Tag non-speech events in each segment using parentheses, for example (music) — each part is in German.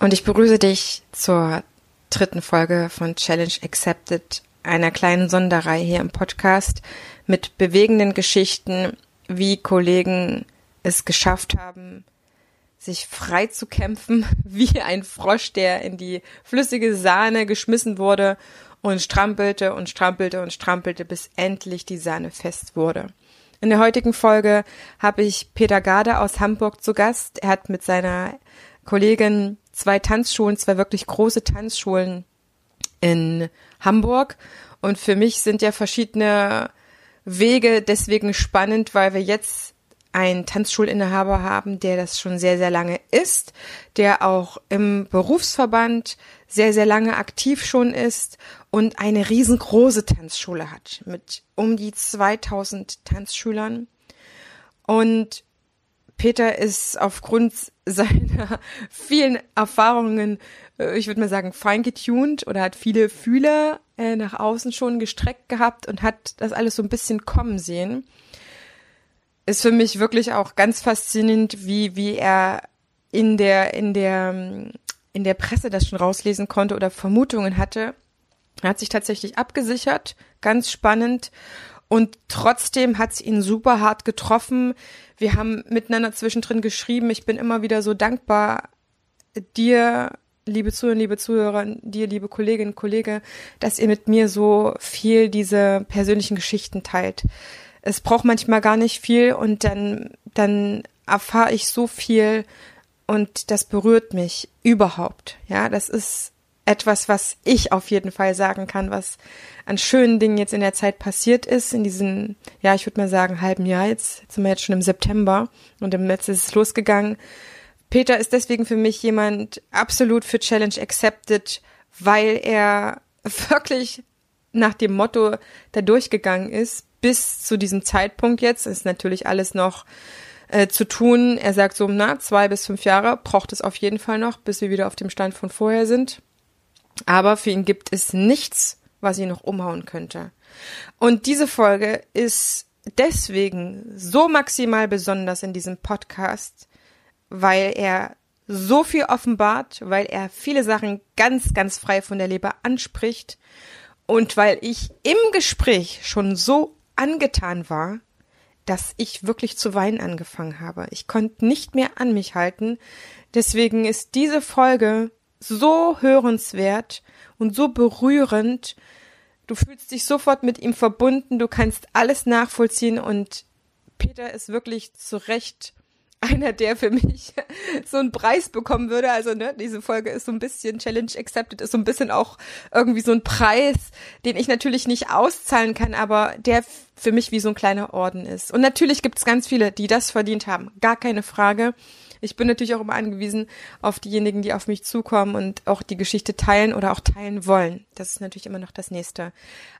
Und ich begrüße dich zur dritten Folge von Challenge Accepted, einer kleinen Sonderreihe hier im Podcast mit bewegenden Geschichten, wie Kollegen es geschafft haben, sich frei zu kämpfen, (laughs) wie ein Frosch, der in die flüssige Sahne geschmissen wurde und strampelte und strampelte und strampelte, bis endlich die Sahne fest wurde. In der heutigen Folge habe ich Peter Garde aus Hamburg zu Gast. Er hat mit seiner Kollegin zwei Tanzschulen, zwei wirklich große Tanzschulen in Hamburg. Und für mich sind ja verschiedene Wege deswegen spannend, weil wir jetzt einen Tanzschulinhaber haben, der das schon sehr, sehr lange ist, der auch im Berufsverband sehr, sehr lange aktiv schon ist und eine riesengroße Tanzschule hat mit um die 2000 Tanzschülern. Und Peter ist aufgrund seiner (laughs) vielen Erfahrungen, äh, ich würde mal sagen, fein getuned oder hat viele Fühler äh, nach außen schon gestreckt gehabt und hat das alles so ein bisschen kommen sehen. Ist für mich wirklich auch ganz faszinierend, wie, wie er in der, in der, in der Presse das schon rauslesen konnte oder Vermutungen hatte. Er hat sich tatsächlich abgesichert, ganz spannend. Und trotzdem hat es ihn super hart getroffen. Wir haben miteinander zwischendrin geschrieben. Ich bin immer wieder so dankbar dir, liebe Zuhörer, liebe Zuhörer, dir, liebe Kolleginnen und Kollegen, dass ihr mit mir so viel diese persönlichen Geschichten teilt. Es braucht manchmal gar nicht viel und dann, dann erfahre ich so viel und das berührt mich überhaupt. Ja, das ist etwas, was ich auf jeden Fall sagen kann, was an schönen Dingen jetzt in der Zeit passiert ist, in diesem, ja, ich würde mal sagen, halben Jahr jetzt, sind wir jetzt schon im September und im März ist es losgegangen. Peter ist deswegen für mich jemand absolut für Challenge accepted, weil er (laughs) wirklich nach dem Motto da durchgegangen ist, bis zu diesem Zeitpunkt jetzt, ist natürlich alles noch äh, zu tun. Er sagt so, na, zwei bis fünf Jahre braucht es auf jeden Fall noch, bis wir wieder auf dem Stand von vorher sind. Aber für ihn gibt es nichts, was ihn noch umhauen könnte. Und diese Folge ist deswegen so maximal besonders in diesem Podcast, weil er so viel offenbart, weil er viele Sachen ganz, ganz frei von der Leber anspricht und weil ich im Gespräch schon so angetan war, dass ich wirklich zu weinen angefangen habe. Ich konnte nicht mehr an mich halten. Deswegen ist diese Folge so hörenswert und so berührend. Du fühlst dich sofort mit ihm verbunden, du kannst alles nachvollziehen und Peter ist wirklich zu Recht (laughs) einer, der für mich (laughs) so einen Preis bekommen würde. Also, ne, diese Folge ist so ein bisschen Challenge Accepted, ist so ein bisschen auch irgendwie so ein Preis, den ich natürlich nicht auszahlen kann, aber der für mich wie so ein kleiner Orden ist. Und natürlich gibt es ganz viele, die das verdient haben. Gar keine Frage. Ich bin natürlich auch immer angewiesen auf diejenigen, die auf mich zukommen und auch die Geschichte teilen oder auch teilen wollen. Das ist natürlich immer noch das nächste.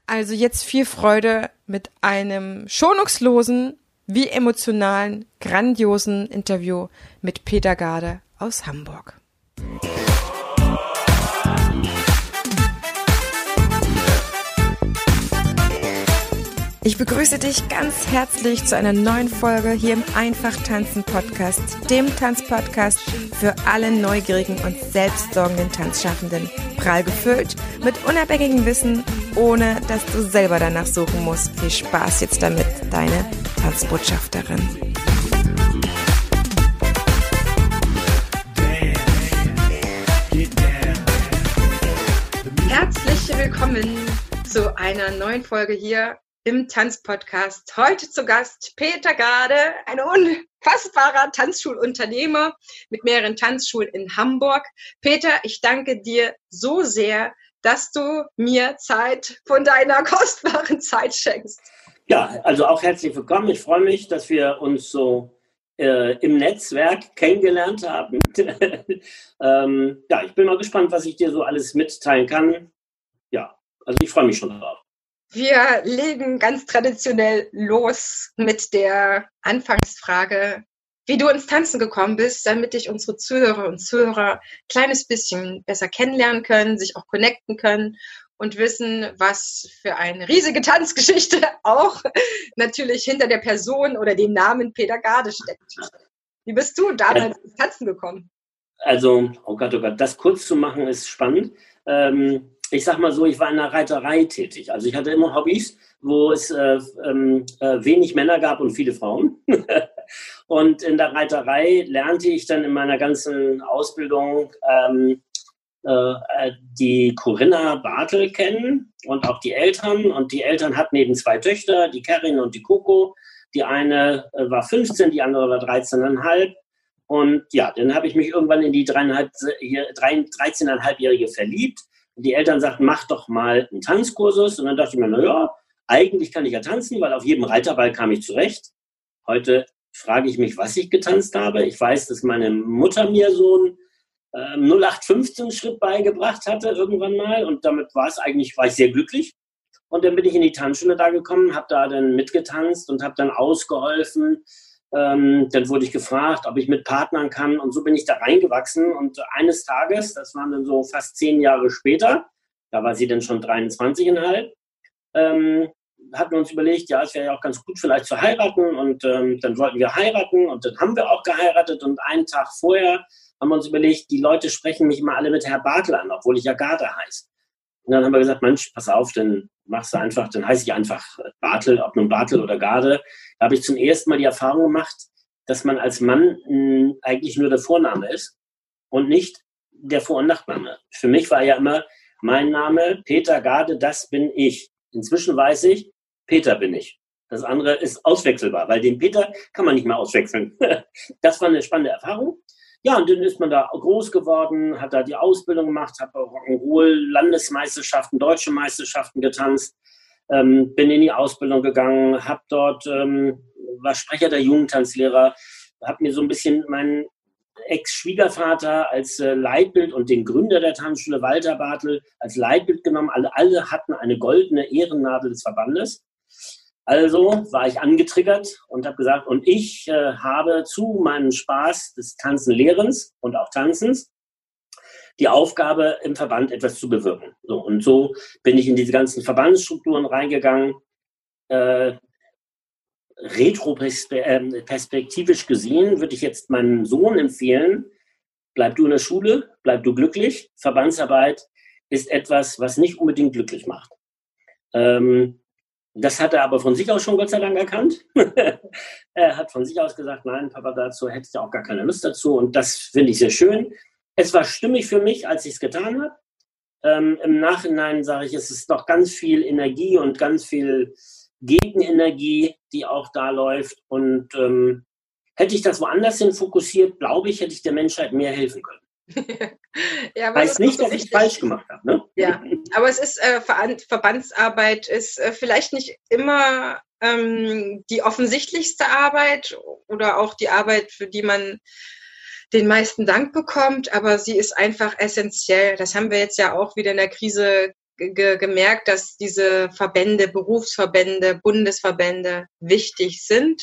Also jetzt viel Freude mit einem schonungslosen, wie emotionalen, grandiosen Interview mit Peter Garde aus Hamburg. Ich begrüße dich ganz herzlich zu einer neuen Folge hier im Einfach Tanzen Podcast, dem Tanzpodcast für alle neugierigen und selbstsorgenden Tanzschaffenden. Prall gefüllt mit unabhängigem Wissen, ohne dass du selber danach suchen musst. Viel Spaß jetzt damit, deine Tanzbotschafterin. Herzlich willkommen zu einer neuen Folge hier im Tanzpodcast. Heute zu Gast Peter Garde, ein unfassbarer Tanzschulunternehmer mit mehreren Tanzschulen in Hamburg. Peter, ich danke dir so sehr, dass du mir Zeit von deiner (laughs) kostbaren Zeit schenkst. Ja, also auch herzlich willkommen. Ich freue mich, dass wir uns so äh, im Netzwerk kennengelernt haben. (laughs) ähm, ja, ich bin mal gespannt, was ich dir so alles mitteilen kann. Ja, also ich freue mich schon drauf. Wir legen ganz traditionell los mit der Anfangsfrage, wie du ins Tanzen gekommen bist, damit dich unsere Zuhörer und Zuhörer ein kleines bisschen besser kennenlernen können, sich auch connecten können und wissen, was für eine riesige Tanzgeschichte (laughs) auch natürlich hinter der Person oder dem Namen Peter Garde steckt. Wie bist du damals ins Tanzen gekommen? also, oh Gott, oh Gott, das kurz zu machen ist spannend. Ähm, ich sag mal so, ich war in der Reiterei tätig. Also ich hatte immer Hobbys, wo es äh, ähm, äh, wenig Männer gab und viele Frauen. (laughs) und in der Reiterei lernte ich dann in meiner ganzen Ausbildung ähm, äh, die Corinna Bartel kennen und auch die Eltern. Und die Eltern hatten eben zwei Töchter, die Karin und die Coco. Die eine äh, war 15, die andere war 13,5. Und ja, dann habe ich mich irgendwann in die 13,5-Jährige verliebt. Die Eltern sagten, mach doch mal einen Tanzkursus. Und dann dachte ich mir, naja, eigentlich kann ich ja tanzen, weil auf jedem Reiterball kam ich zurecht. Heute frage ich mich, was ich getanzt habe. Ich weiß, dass meine Mutter mir so einen äh, 0815 Schritt beigebracht hatte irgendwann mal. Und damit war es eigentlich, war ich sehr glücklich. Und dann bin ich in die Tanzschule da gekommen, habe da dann mitgetanzt und habe dann ausgeholfen ähm, dann wurde ich gefragt, ob ich mit Partnern kann und so bin ich da reingewachsen. Und eines Tages, das waren dann so fast zehn Jahre später, da war sie dann schon 23,5, ähm, hatten wir uns überlegt, ja, es wäre ja auch ganz gut vielleicht zu heiraten und ähm, dann wollten wir heiraten und dann haben wir auch geheiratet und einen Tag vorher haben wir uns überlegt, die Leute sprechen mich immer alle mit Herr Bartel an, obwohl ich ja Garde heiße. Und dann haben wir gesagt, Mensch, pass auf, dann machst du einfach, dann heiße ich einfach Bartel, ob nun Bartel oder Garde. Da habe ich zum ersten Mal die Erfahrung gemacht, dass man als Mann mh, hm, eigentlich nur der Vorname ist und nicht der Vor- und Nachname. Für mich war ja immer mein Name, Peter Garde, das bin ich. Inzwischen weiß ich, Peter bin ich. Das andere ist auswechselbar, weil den Peter kann man nicht mehr auswechseln. (laughs) das war eine spannende Erfahrung. Ja, und dann ist man da groß geworden, hat da die Ausbildung gemacht, hat bei Rock'n'Roll Landesmeisterschaften, deutsche Meisterschaften getanzt, ähm, bin in die Ausbildung gegangen, habe dort, ähm, war Sprecher der Jugendtanzlehrer, habe mir so ein bisschen meinen Ex-Schwiegervater als äh, Leitbild und den Gründer der Tanzschule Walter Bartel als Leitbild genommen. Alle, alle hatten eine goldene Ehrennadel des Verbandes. Also war ich angetriggert und habe gesagt, und ich äh, habe zu meinem Spaß des Tanzenlehrens und auch Tanzens die Aufgabe, im Verband etwas zu bewirken. So, und so bin ich in diese ganzen Verbandsstrukturen reingegangen. Äh, retroperspektivisch gesehen würde ich jetzt meinem Sohn empfehlen, bleib du in der Schule, bleib du glücklich. Verbandsarbeit ist etwas, was nicht unbedingt glücklich macht. Ähm, das hat er aber von sich aus schon Gott sei Dank erkannt. (laughs) er hat von sich aus gesagt, nein, Papa, dazu hätte ich auch gar keine Lust dazu. Und das finde ich sehr schön. Es war stimmig für mich, als ich es getan habe. Ähm, Im Nachhinein sage ich, es ist doch ganz viel Energie und ganz viel Gegenenergie, die auch da läuft. Und ähm, hätte ich das woanders hin fokussiert, glaube ich, hätte ich der Menschheit mehr helfen können. Ja, heißt nicht, dass ich falsch gemacht habe. Ne? Ja, aber es ist äh, Verbandsarbeit ist äh, vielleicht nicht immer ähm, die offensichtlichste Arbeit oder auch die Arbeit, für die man den meisten Dank bekommt, aber sie ist einfach essentiell. Das haben wir jetzt ja auch wieder in der Krise gemerkt, dass diese Verbände, Berufsverbände, Bundesverbände wichtig sind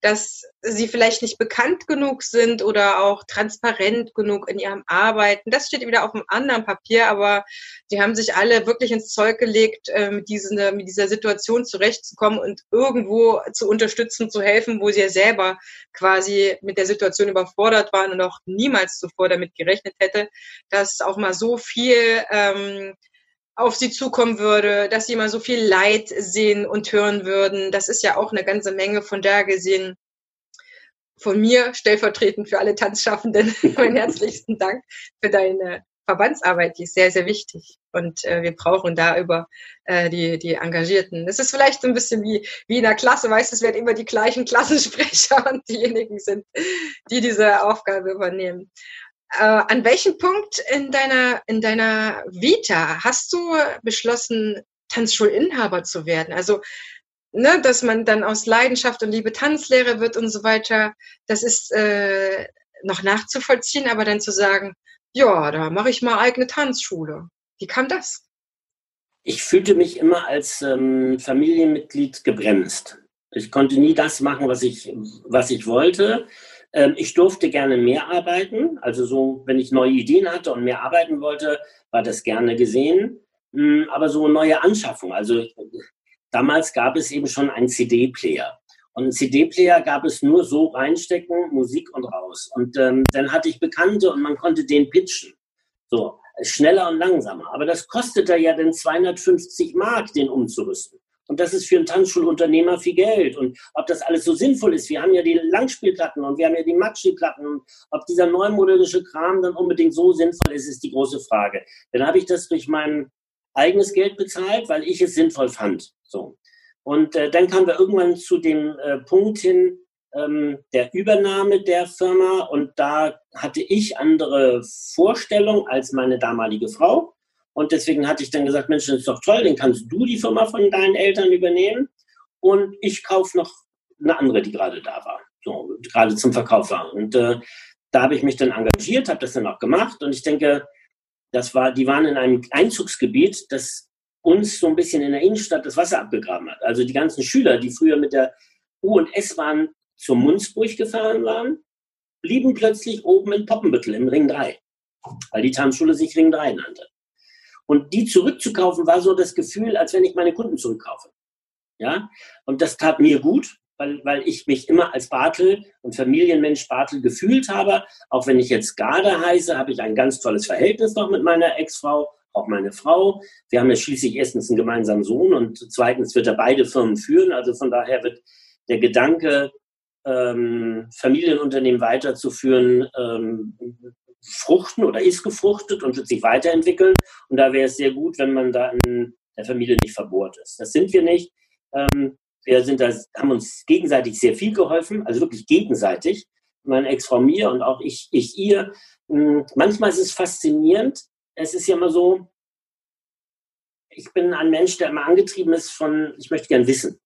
dass sie vielleicht nicht bekannt genug sind oder auch transparent genug in ihrem Arbeiten. Das steht wieder auf einem anderen Papier, aber die haben sich alle wirklich ins Zeug gelegt, äh, mit, dieser, mit dieser Situation zurechtzukommen und irgendwo zu unterstützen, zu helfen, wo sie ja selber quasi mit der Situation überfordert waren und auch niemals zuvor damit gerechnet hätte, dass auch mal so viel ähm, auf sie zukommen würde, dass sie mal so viel Leid sehen und hören würden. Das ist ja auch eine ganze Menge von da gesehen. Von mir stellvertretend für alle Tanzschaffenden (laughs) meinen herzlichsten Dank für deine Verbandsarbeit, die ist sehr, sehr wichtig. Und äh, wir brauchen da über äh, die, die Engagierten. Es ist vielleicht so ein bisschen wie, wie in der Klasse, weißt du, es werden immer die gleichen Klassensprecher (laughs) und diejenigen sind, die diese Aufgabe übernehmen. Äh, an welchem Punkt in deiner, in deiner Vita hast du beschlossen, Tanzschulinhaber zu werden? Also, ne, dass man dann aus Leidenschaft und Liebe Tanzlehrer wird und so weiter, das ist äh, noch nachzuvollziehen, aber dann zu sagen, ja, da mache ich mal eigene Tanzschule. Wie kam das? Ich fühlte mich immer als ähm, Familienmitglied gebremst. Ich konnte nie das machen, was ich, was ich wollte. Ähm, ich durfte gerne mehr arbeiten. Also so, wenn ich neue Ideen hatte und mehr arbeiten wollte, war das gerne gesehen. Hm, aber so neue Anschaffung. Also damals gab es eben schon einen CD-Player. Und einen CD-Player gab es nur so reinstecken, Musik und raus. Und ähm, dann hatte ich Bekannte und man konnte den pitchen. So, schneller und langsamer. Aber das kostete ja dann 250 Mark, den umzurüsten. Und das ist für einen Tanzschulunternehmer viel Geld. Und ob das alles so sinnvoll ist, wir haben ja die Langspielplatten und wir haben ja die Maxi-Platten. Ob dieser neumodische Kram dann unbedingt so sinnvoll ist, ist die große Frage. Dann habe ich das durch mein eigenes Geld bezahlt, weil ich es sinnvoll fand. So. Und äh, dann kamen wir irgendwann zu dem äh, Punkt hin, ähm, der Übernahme der Firma und da hatte ich andere Vorstellungen als meine damalige Frau. Und deswegen hatte ich dann gesagt, Mensch, das ist doch toll, dann kannst du die Firma von deinen Eltern übernehmen und ich kaufe noch eine andere, die gerade da war, so, gerade zum Verkauf war. Und äh, da habe ich mich dann engagiert, habe das dann auch gemacht und ich denke, das war, die waren in einem Einzugsgebiet, das uns so ein bisschen in der Innenstadt das Wasser abgegraben hat. Also die ganzen Schüler, die früher mit der U- und S-Bahn zur Munzburg gefahren waren, blieben plötzlich oben in Poppenbüttel im Ring 3, weil die Tanzschule sich Ring 3 nannte. Und die zurückzukaufen war so das Gefühl, als wenn ich meine Kunden zurückkaufe. Ja, und das tat mir gut, weil, weil ich mich immer als Bartel und Familienmensch Bartel gefühlt habe. Auch wenn ich jetzt Garde heiße, habe ich ein ganz tolles Verhältnis noch mit meiner Ex-Frau, auch meine Frau. Wir haben ja schließlich erstens einen gemeinsamen Sohn und zweitens wird er beide Firmen führen. Also von daher wird der Gedanke, ähm, Familienunternehmen weiterzuführen, ähm, fruchten oder ist gefruchtet und wird sich weiterentwickeln. Und da wäre es sehr gut, wenn man da in der Familie nicht verbohrt ist. Das sind wir nicht. Ähm, wir sind da, haben uns gegenseitig sehr viel geholfen, also wirklich gegenseitig. Meine Ex-Frau mir und auch ich, ich ihr. Hm, manchmal ist es faszinierend. Es ist ja immer so, ich bin ein Mensch, der immer angetrieben ist von, ich möchte gern wissen.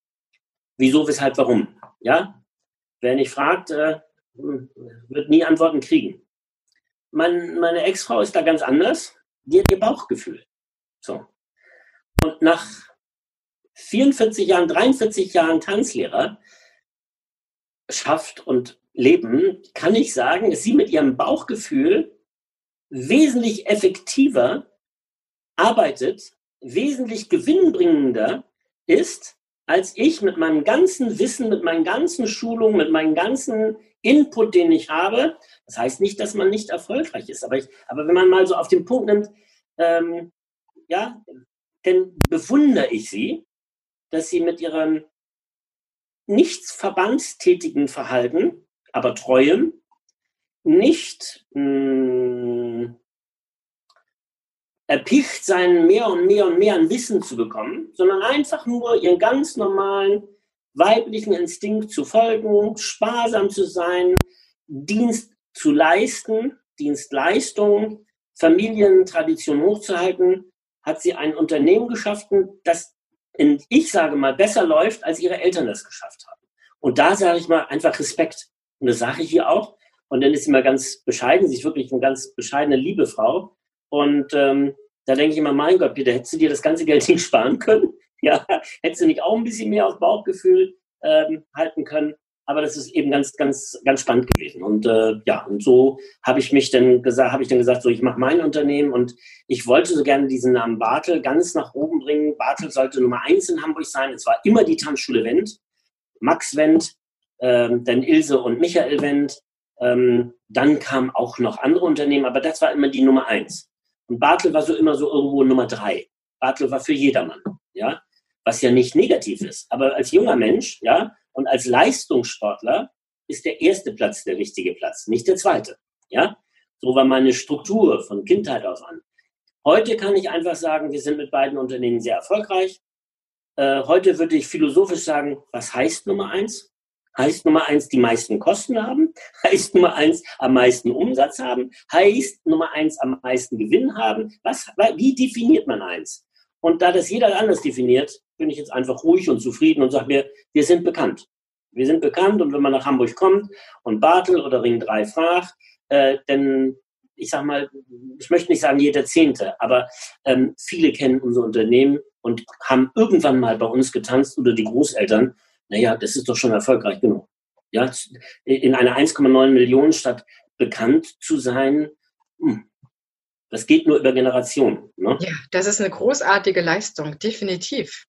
Wieso, weshalb, warum. Ja? Wer nicht fragt, äh, wird nie Antworten kriegen. Mein, meine Ex-Frau ist da ganz anders. Die hat ihr Bauchgefühl. So. Und nach 44 Jahren, 43 Jahren Tanzlehrer schafft und leben, kann ich sagen, dass sie mit ihrem Bauchgefühl wesentlich effektiver arbeitet, wesentlich gewinnbringender ist, als ich mit meinem ganzen Wissen, mit meinen ganzen Schulungen, mit meinem ganzen Input, den ich habe. Das heißt nicht, dass man nicht erfolgreich ist, aber, ich, aber wenn man mal so auf den Punkt nimmt, ähm, ja, dann bewundere ich sie, dass sie mit ihrem nichts verbandstätigen Verhalten, aber treuem, nicht mh, hm, erpicht sein, mehr und mehr und mehr an Wissen zu bekommen, sondern einfach nur ihren ganz normalen weiblichen Instinkt zu folgen, sparsam zu sein, Dienst zu leisten, Dienstleistung, Familientradition hochzuhalten, hat sie ein Unternehmen geschaffen, das in, ich sage mal, besser läuft, als ihre Eltern das geschafft haben. Und da sage ich mal einfach Respekt. Und das sage ich hier auch. Und dann ist sie mal ganz bescheiden. Sie ist wirklich eine ganz bescheidene, liebe Frau. Und ähm, da denke ich immer, mein Gott, Peter, hättest du dir das ganze Geld (laughs) nicht sparen können? (laughs) Ja, hättest du nicht auch ein bisschen mehr aus Bauchgefühl ähm, halten können? Aber das ist eben ganz, ganz, ganz spannend gewesen. Und äh, ja, und so habe ich mich dann gesagt, habe ich dann gesagt, so ich mache mein Unternehmen und ich wollte so gerne diesen Namen Bartel ganz nach oben bringen. Bartel sollte Nummer eins in Hamburg sein. Es war immer die Tanzschule Wendt, Max Wendt, ähm, dann Ilse und Michael Wendt. Ähm, dann kamen auch noch andere Unternehmen, aber das war immer die Nummer eins. Und Bartel war so immer so irgendwo Nummer drei. Bartel war für jedermann, ja, was ja nicht negativ ist. Aber als junger Mensch, ja, und als Leistungssportler ist der erste Platz der richtige Platz, nicht der zweite. Ja? So war meine Struktur von Kindheit aus an. Heute kann ich einfach sagen, wir sind mit beiden Unternehmen sehr erfolgreich. Äh, heute würde ich philosophisch sagen, was heißt Nummer eins? Heißt Nummer eins die meisten Kosten haben? (laughs) Heißt Nummer eins am meisten Umsatz haben? Heißt Nummer eins am meisten Gewinn haben? Was, wie definiert man eins? Und da das jeder anders definiert, bin ich jetzt einfach ruhig und zufrieden und sage mir, wir sind bekannt. Wir sind bekannt und wenn man nach Hamburg kommt und Bartel oder Ring 3 fragt, äh, dann, ich sag mal, ich möchte nicht sagen jeder Zehnte, aber ähm, viele kennen unser Unternehmen und haben irgendwann mal bei uns getanzt oder die Großeltern. Naja, das ist doch schon erfolgreich genug. Ja, in einer 1,9 Millionen Stadt bekannt zu sein, hm, das geht nur über Generationen. Ne? Ja, das ist eine großartige Leistung, definitiv.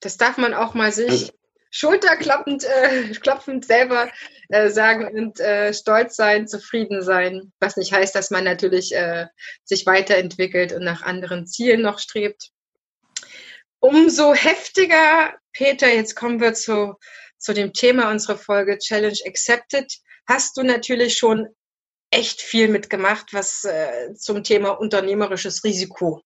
Das darf man auch mal sich also. schulterklopfend äh, klopfend selber äh, sagen und äh, stolz sein, zufrieden sein, was nicht heißt, dass man natürlich äh, sich weiterentwickelt und nach anderen Zielen noch strebt. Umso heftiger, Peter, jetzt kommen wir zu, zu dem Thema unserer Folge Challenge Accepted, hast du natürlich schon echt viel mitgemacht, was äh, zum Thema unternehmerisches Risiko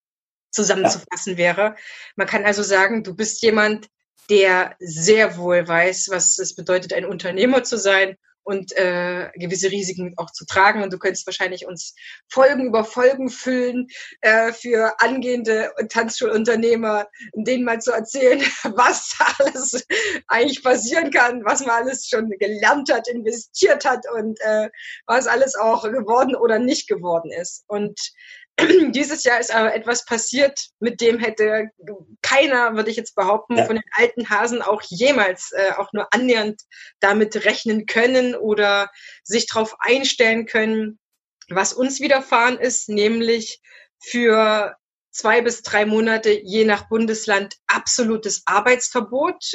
zusammenzufassen ja. wäre. Man kann also sagen, du bist jemand, der sehr wohl weiß, was es bedeutet, ein Unternehmer zu sein und äh, gewisse Risiken auch zu tragen. Und du könntest wahrscheinlich uns Folgen über Folgen füllen äh, für angehende Tanzschulunternehmer, denen mal zu erzählen, (laughs) was alles eigentlich passieren kann, was man alles schon gelernt hat, investiert hat und äh, was alles auch geworden oder nicht geworden ist. Und (clears throat) dieses Jahr ist aber etwas passiert, mit dem hätte keiner, würde ich jetzt behaupten, ja. von den alten Hasen auch jemals äh, auch nur annähernd damit rechnen können oder sich darauf einstellen können, was uns widerfahren ist, nämlich für zwei bis drei Monate je nach Bundesland absolutes Arbeitsverbot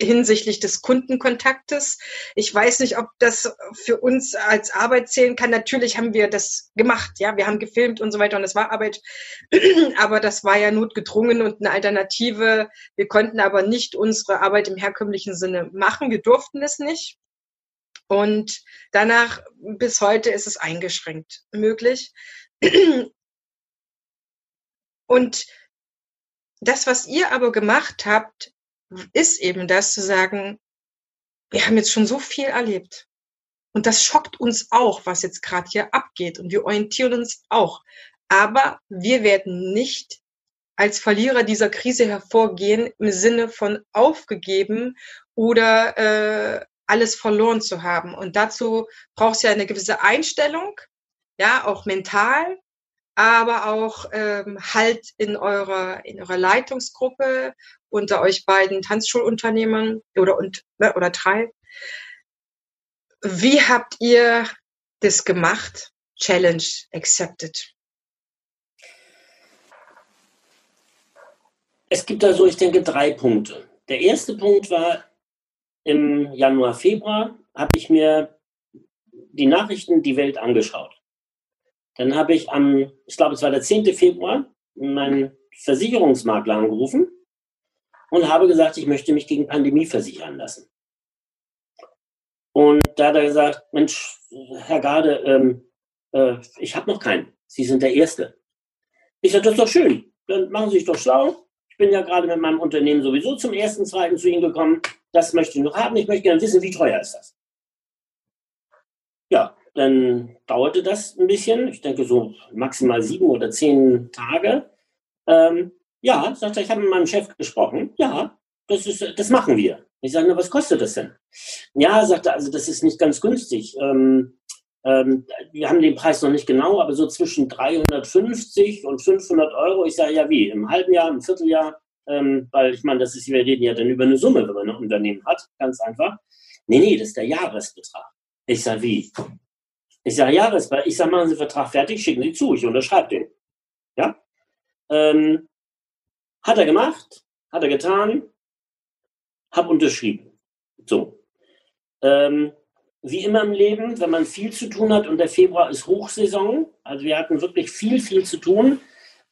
hinsichtlich des Kundenkontaktes. Ich weiß nicht, ob das für uns als Arbeit zählen kann. Natürlich haben wir das gemacht, ja, wir haben gefilmt und so weiter und das war Arbeit, (clears throat) aber das war ja notgedrungen und eine Alternative. Wir konnten aber nicht unsere Arbeit im herkömmlichen Sinne machen. Wir durften es nicht. Und danach bis heute ist es eingeschränkt möglich. (clears throat) Und das, was ihr aber gemacht habt, ist eben das zu sagen, wir haben jetzt schon so viel erlebt. Und das schockt uns auch, was jetzt gerade hier abgeht. Und wir orientieren uns auch. Aber wir werden nicht als Verlierer dieser Krise hervorgehen im Sinne von aufgegeben oder äh, alles verloren zu haben. Und dazu braucht es ja eine gewisse Einstellung, ja, auch mental, aber auch ähm, halt in eurer in eurer Leitungsgruppe unter euch beiden Tanzschulunternehmern oder und ne, oder drei. Wie habt ihr das gemacht? Challenge accepted. Es gibt also, ich denke, drei Punkte. Der erste Punkt war im Januar, Februar habe ich mir die Nachrichten, die Welt angeschaut. Dann habe ich am, ich glaube, es war der 10. Februar, meinen Versicherungsmakler angerufen und habe gesagt, ich möchte mich gegen Pandemie versichern lassen. Und da hat er gesagt, Mensch, Herr Garde, ähm, äh, ich habe noch keinen. Sie sind der Erste. Ich sage, das ist doch schön. Dann machen Sie sich doch schlau. Ich bin ja gerade mit meinem Unternehmen sowieso zum ersten, zweiten zu Ihnen gekommen. Das möchte ich noch haben. Ich möchte gerne wissen, wie teuer ist das? Ja, dann dauerte das ein bisschen. Ich denke so maximal sieben oder zehn Tage. Ähm, ja, sagt er, ich habe mit meinem Chef gesprochen. Ja, das, ist, das machen wir. Ich sage, na, was kostet das denn? Ja, sagt er, also das ist nicht ganz günstig. Ähm, ähm, wir haben den Preis noch nicht genau, aber so zwischen 350 und 500 Euro. Ich sage, ja wie, im halben Jahr, im Vierteljahr, ähm, weil ich meine, das ist, wir reden ja dann über eine Summe, wenn man ein Unternehmen hat, ganz einfach. Nee, nee, das ist der Jahresbetrag. Ich sage, wie? Ich sage, Jahresbetrag. Ich sage, machen Sie den Vertrag fertig, schicken Sie zu, ich unterschreibe den. Ja? Ähm, hat er gemacht, hat er getan, hab unterschrieben. So. Ähm, wie immer im Leben, wenn man viel zu tun hat und der Februar ist Hochsaison, also wir hatten wirklich viel, viel zu tun,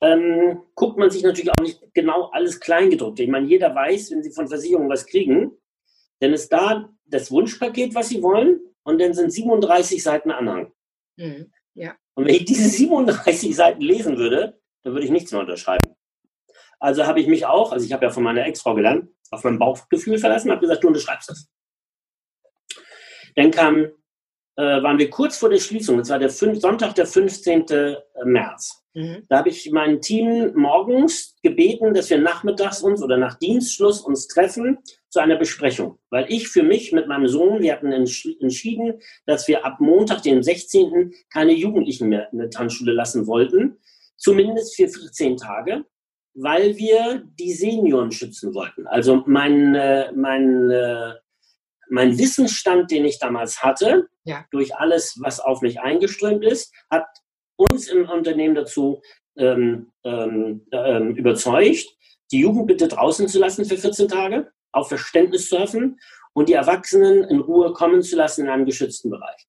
ähm, guckt man sich natürlich auch nicht genau alles kleingedruckt. Ich meine, jeder weiß, wenn Sie von Versicherungen was kriegen, dann ist da das Wunschpaket, was Sie wollen, und dann sind 37 Seiten Anhang. Mhm, ja. Und wenn ich diese 37 Seiten lesen würde, dann würde ich nichts mehr unterschreiben. Also habe ich mich auch, also ich habe ja von meiner Ex-Frau gelernt, auf mein Bauchgefühl verlassen, habe gesagt, du unterschreibst das. Dann kam, äh, waren wir kurz vor der Schließung, das war der fünf, Sonntag, der 15. März. Mhm. Da habe ich mein Team morgens gebeten, dass wir nachmittags uns oder nach Dienstschluss uns treffen zu einer Besprechung. Weil ich für mich mit meinem Sohn, wir hatten entschieden, dass wir ab Montag, den 16. keine Jugendlichen mehr in der Tanzschule lassen wollten. Zumindest für 14 Tage weil wir die Senioren schützen wollten. Also mein, äh, mein, äh, mein Wissensstand, den ich damals hatte, ja. durch alles, was auf mich eingeströmt ist, hat uns im Unternehmen dazu ähm, ähm, ähm, überzeugt, die Jugend bitte draußen zu lassen für 14 Tage. Auf Verständnis zu hoffen und die Erwachsenen in Ruhe kommen zu lassen in einem geschützten Bereich.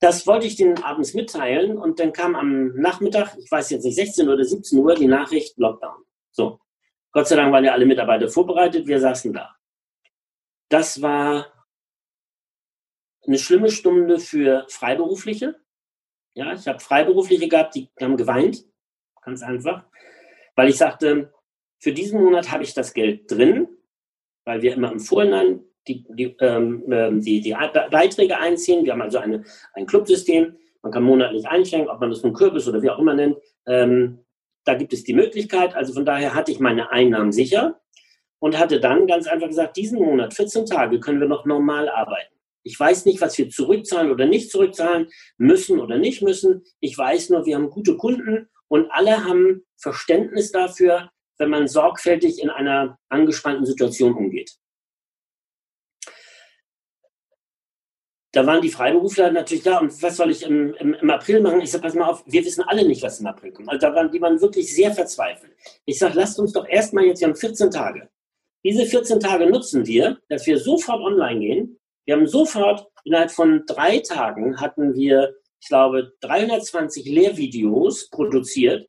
Das wollte ich denen abends mitteilen und dann kam am Nachmittag, ich weiß jetzt nicht, 16 oder 17 Uhr, die Nachricht Lockdown. So. Gott sei Dank waren ja alle Mitarbeiter vorbereitet, wir saßen da. Das war eine schlimme Stunde für Freiberufliche. Ja, ich habe Freiberufliche gehabt, die haben geweint, ganz einfach, weil ich sagte, für diesen Monat habe ich das Geld drin, weil wir immer im Vorhinein die, die, ähm, ähm die, die Beiträge einziehen. Wir haben also eine, ein Clubsystem. Man kann monatlich einschenken, ob man das nun Kürbis oder wie auch immer nennt. Ähm, da gibt es die Möglichkeit. Also von daher hatte ich meine Einnahmen sicher und hatte dann ganz einfach gesagt, diesen Monat, 14 Tage, können wir noch normal arbeiten. Ich weiß nicht, was wir zurückzahlen oder nicht zurückzahlen müssen oder nicht müssen. Ich weiß nur, wir haben gute Kunden und alle haben Verständnis dafür, wenn man sorgfältig in einer angespannten Situation umgeht. Da waren die Freiberufler natürlich da und was soll ich im, im, im April machen? Ich sage, pass mal auf, wir wissen alle nicht, was im April kommt. Also da waren die waren wirklich sehr verzweifelt. Ich sage, lasst uns doch erstmal jetzt, wir haben 14 Tage. Diese 14 Tage nutzen wir, dass wir sofort online gehen. Wir haben sofort, innerhalb von drei Tagen hatten wir, ich glaube, 320 Lehrvideos produziert.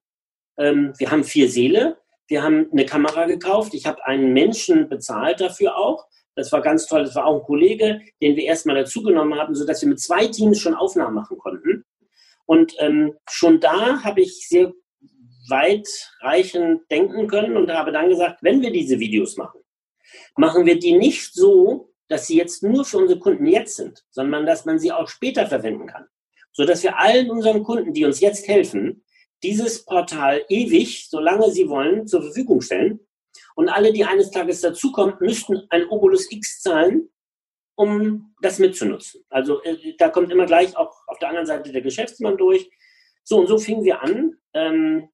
Ähm, wir haben vier Seele. Wir haben eine Kamera gekauft. Ich habe einen Menschen bezahlt dafür auch. Das war ganz toll. Das war auch ein Kollege, den wir erstmal dazugenommen haben, sodass wir mit zwei Teams schon Aufnahmen machen konnten. Und ähm, schon da habe ich sehr weitreichend denken können und habe dann gesagt, wenn wir diese Videos machen, machen wir die nicht so, dass sie jetzt nur für unsere Kunden jetzt sind, sondern dass man sie auch später verwenden kann. Sodass wir allen unseren Kunden, die uns jetzt helfen, dieses Portal ewig, solange sie wollen, zur Verfügung stellen. Und alle, die eines Tages dazukommen, müssten ein Obolus X zahlen, um das mitzunutzen. Also äh, da kommt immer gleich auch auf der anderen Seite der Geschäftsmann durch. So und so fingen wir an. Ähm,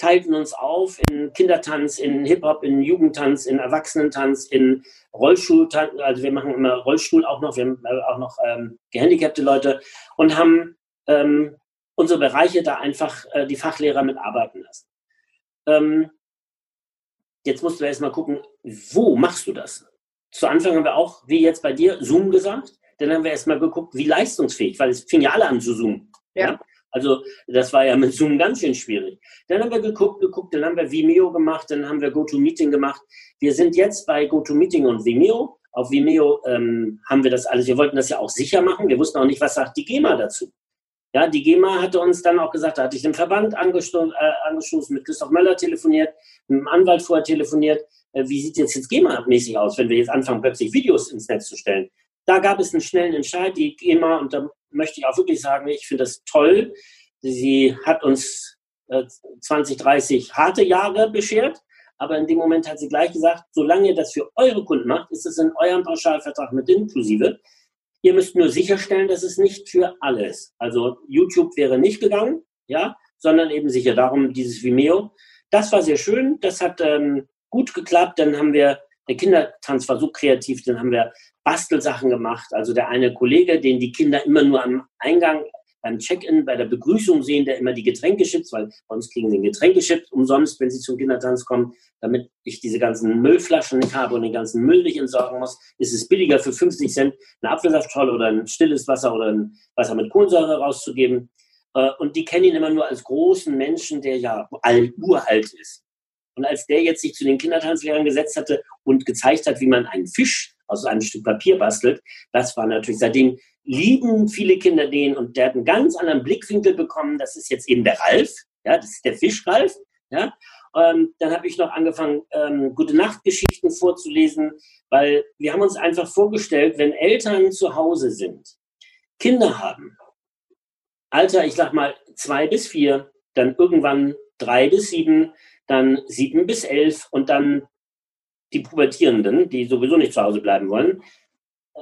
teilten uns auf in Kindertanz, in Hip-Hop, in Jugendtanz, in Erwachsenentanz, in Rollstuhltanz. Also wir machen immer Rollstuhl auch noch, wir haben äh, auch noch ähm, gehandicapte Leute und haben ähm, unsere Bereiche da einfach äh, die Fachlehrer mitarbeiten lassen. Ähm, jetzt musst du erst mal gucken, wo machst du das? Zu Anfang haben wir auch, wie jetzt bei dir, Zoom gesagt. Dann haben wir erst mal geguckt, wie leistungsfähig, weil es fing ja alle an zu zoomen. Ja. ja? Also das war ja mit Zoom ganz schön schwierig. Dann haben wir geguckt, geguckt, dann haben wir Vimeo gemacht, dann haben wir GoToMeeting gemacht. Wir sind jetzt bei GoToMeeting und Vimeo. Auf Vimeo ähm, haben wir das alles, wir wollten das ja auch sicher machen. Wir wussten auch nicht, was sagt die GEMA dazu. Ja, die GEMA hatte uns dann auch gesagt, da hatte ich den Verband angestoßen, äh, angestoßen mit Christoph Möller telefoniert, mit dem Anwalt vorher telefoniert. Äh, wie sieht jetzt jetzt GEMA-mäßig aus, wenn wir jetzt anfangen, plötzlich Videos ins Netz zu stellen? Da gab es einen schnellen Entscheid, die GEMA, und da möchte ich auch wirklich sagen, ich finde das toll. Sie hat uns äh, 20, 30 harte Jahre beschert, aber in dem Moment hat sie gleich gesagt, solange ihr das für eure Kunden macht, ist es in eurem Pauschalvertrag mit inklusive. Ihr müsst nur sicherstellen, dass es nicht für alles. Also YouTube wäre nicht gegangen, ja, sondern eben sicher darum dieses Vimeo. Das war sehr schön, das hat ähm, gut geklappt. Dann haben wir, der Kindertanz war so kreativ, dann haben wir Bastelsachen gemacht. Also der eine Kollege, den die Kinder immer nur am Eingang beim Check-in, bei der Begrüßung sehen, der immer die Getränke schippt, weil bei uns kriegen sie den Getränke umsonst, wenn sie zum Kindertanz kommen, damit ich diese ganzen Müllflaschen nicht habe und den ganzen Müll nicht entsorgen muss, ist es billiger für 50 Cent eine Apfelsaftschorle oder ein stilles Wasser oder ein Wasser mit Kohlensäure rauszugeben. Äh, und die kennen ihn immer nur als großen Menschen, der ja alt, uralt ist. Und als der jetzt sich zu den Kindertanzlehrern gesetzt hatte und gezeigt hat, wie man einen Fisch aus einem Stück Papier bastelt, das war natürlich seitdem lieben viele Kinder den und der hat einen ganz anderen Blickwinkel bekommen. Das ist jetzt eben der Ralf, ja, das ist der Fischralf, ja. Ähm, dann habe ich noch angefangen, ähm, gute Nachtgeschichten vorzulesen, weil wir haben uns einfach vorgestellt, wenn Eltern zu Hause sind, Kinder haben, Alter, ich sag mal zwei bis vier, dann irgendwann drei bis sieben, dann sieben bis elf und dann die Pubertierenden, die sowieso nicht zu Hause bleiben wollen. Äh,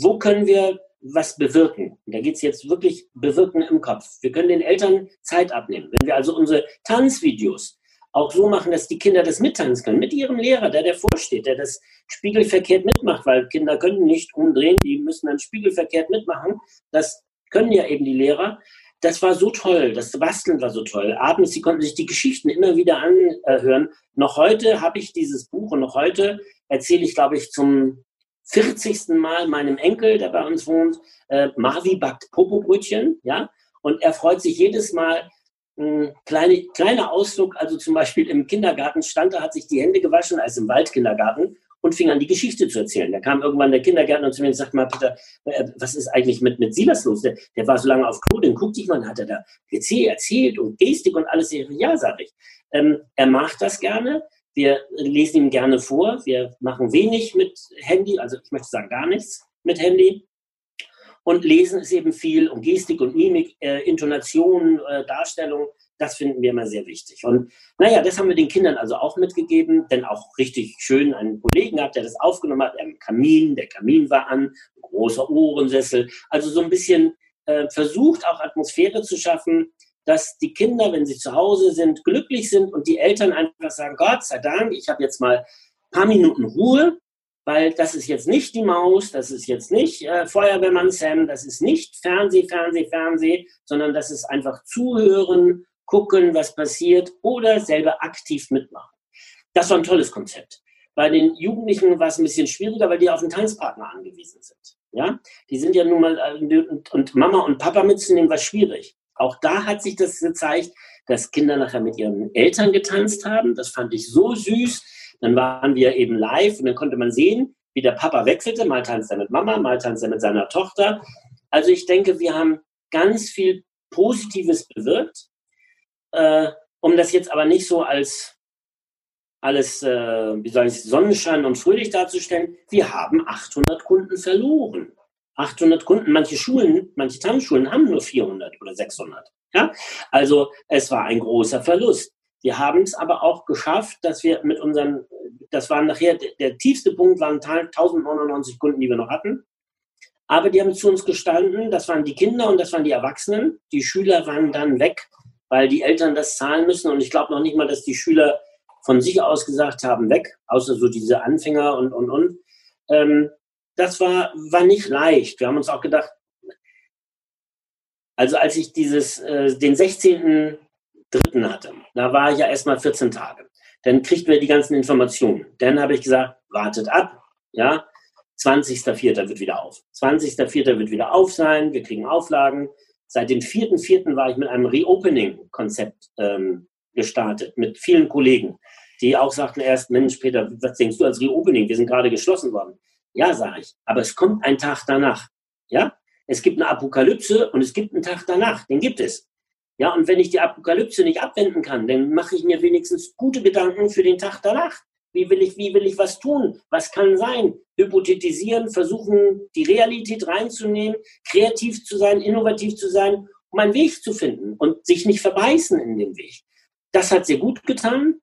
wo können wir was bewirken. da geht es jetzt wirklich bewirken im Kopf. Wir können den Eltern Zeit abnehmen. Wenn wir also unsere Tanzvideos auch so machen, dass die Kinder das mittanzen können, mit ihrem Lehrer, der davor steht, der das spiegelverkehrt mitmacht, weil Kinder können nicht umdrehen, die müssen dann spiegelverkehrt mitmachen. Das können ja eben die Lehrer. das war so toll, das Basteln war so toll. Abends, sie konnten sich die Geschichten immer wieder anhören. Noch heute habe ich dieses Buch und noch heute erzähle ich, glaube ich, zum 40. Mal meinem Enkel, der bei uns wohnt, äh, Marvi backt Popobrötchen, ja, und er freut sich jedes Mal, ein kleine, kleiner Ausflug, also zum Beispiel im Kindergarten stand er, hat sich die Hände gewaschen, als im Waldkindergarten und fing an, die Geschichte zu erzählen. Da kam irgendwann der Kindergärtner zu mir und sagte mal, Peter, äh, was ist eigentlich mit, mit Silas los? Der, der war so lange auf Klo, den guck dich mal, hat er da erzählt, erzählt und Gestik und alles. Ja, sage ich. Ähm, er macht das gerne. Wir lesen ihm gerne vor. Wir machen wenig mit Handy, also ich möchte sagen gar nichts mit Handy. Und lesen ist eben viel und Gestik und Mimik, äh, Intonation, äh, Darstellung. Das finden wir immer sehr wichtig. Und naja, das haben wir den Kindern also auch mitgegeben, denn auch richtig schön einen Kollegen gehabt, der das aufgenommen hat, am Kamin, der Kamin war an, großer Ohrensessel. Also so ein bisschen äh, versucht, auch Atmosphäre zu schaffen, dass die Kinder, wenn sie zu Hause sind, glücklich sind und die Eltern einfach sagen, Gott sei Dank, ich habe jetzt mal ein paar Minuten Ruhe, weil das ist jetzt nicht die Maus, das ist jetzt nicht äh, Feuerwehrmann Sam, das ist nicht Fernseh, Fernseh, Fernseh, sondern das ist einfach zuhören, gucken, was passiert oder selber aktiv mitmachen. Das war ein tolles Konzept. Bei den Jugendlichen war es ein bisschen schwieriger, weil die auf einen Tanzpartner angewiesen sind. Ja, die sind ja nun mal äh, und Mama und Papa mitzunehmen war schwierig. Auch da hat sich das gezeigt, dass Kinder nachher mit ihren Eltern getanzt haben. Das fand ich so süß. Dann waren wir eben live und dann konnte man sehen, wie der Papa wechselte. Mal tanzt er mit Mama, mal tanzt er mit seiner Tochter. Also ich denke, wir haben ganz viel Positives bewirkt. Äh, um das jetzt aber nicht so als alles, äh, wie soll ich Sonnenschein und fröhlich darzustellen, wir haben 800 Kunden verloren. 800 Kunden, manche Schulen, manche Tanzschulen haben nur 400 oder 600. Ja? Also es war ein großer Verlust. Wir haben es aber auch geschafft, dass wir mit unseren, das waren nachher, der tiefste Punkt waren 1099 Kunden, die wir noch hatten. Aber die haben zu uns gestanden, das waren die Kinder und das waren die Erwachsenen. Die Schüler waren dann weg weil die Eltern das zahlen müssen. Und ich glaube noch nicht mal, dass die Schüler von sich aus gesagt haben, weg, außer so diese Anfänger und, und, und. Ähm, das war, war nicht leicht. Wir haben uns auch gedacht, also als ich dieses, äh, den 16. Dritten hatte, da war ich ja erstmal 14 Tage. Dann kriegten wir die ganzen Informationen. Dann habe ich gesagt, wartet ab, ja, 20.04. wird wieder auf. 20.04. wird wieder auf sein, wir kriegen Auflagen. Seit dem 4.4. war ich mit einem Reopening-Konzept ähm, gestartet, mit vielen Kollegen, die auch sagten erst, Mensch, Peter, was denkst du als Reopening? Wir sind gerade geschlossen worden. Ja, sage ich, aber es kommt ein Tag danach. Ja, es gibt eine Apokalypse und es gibt einen Tag danach, den gibt es. Ja, und wenn ich die Apokalypse nicht abwenden kann, dann mache ich mir wenigstens gute Gedanken für den Tag danach. Wie will ich, wie will ich was tun? Was kann sein? Hypothetisieren, versuchen, die Realität reinzunehmen, kreativ zu sein, innovativ zu sein, um einen Weg zu finden und sich nicht verbeißen in dem Weg. Das hat sehr gut getan.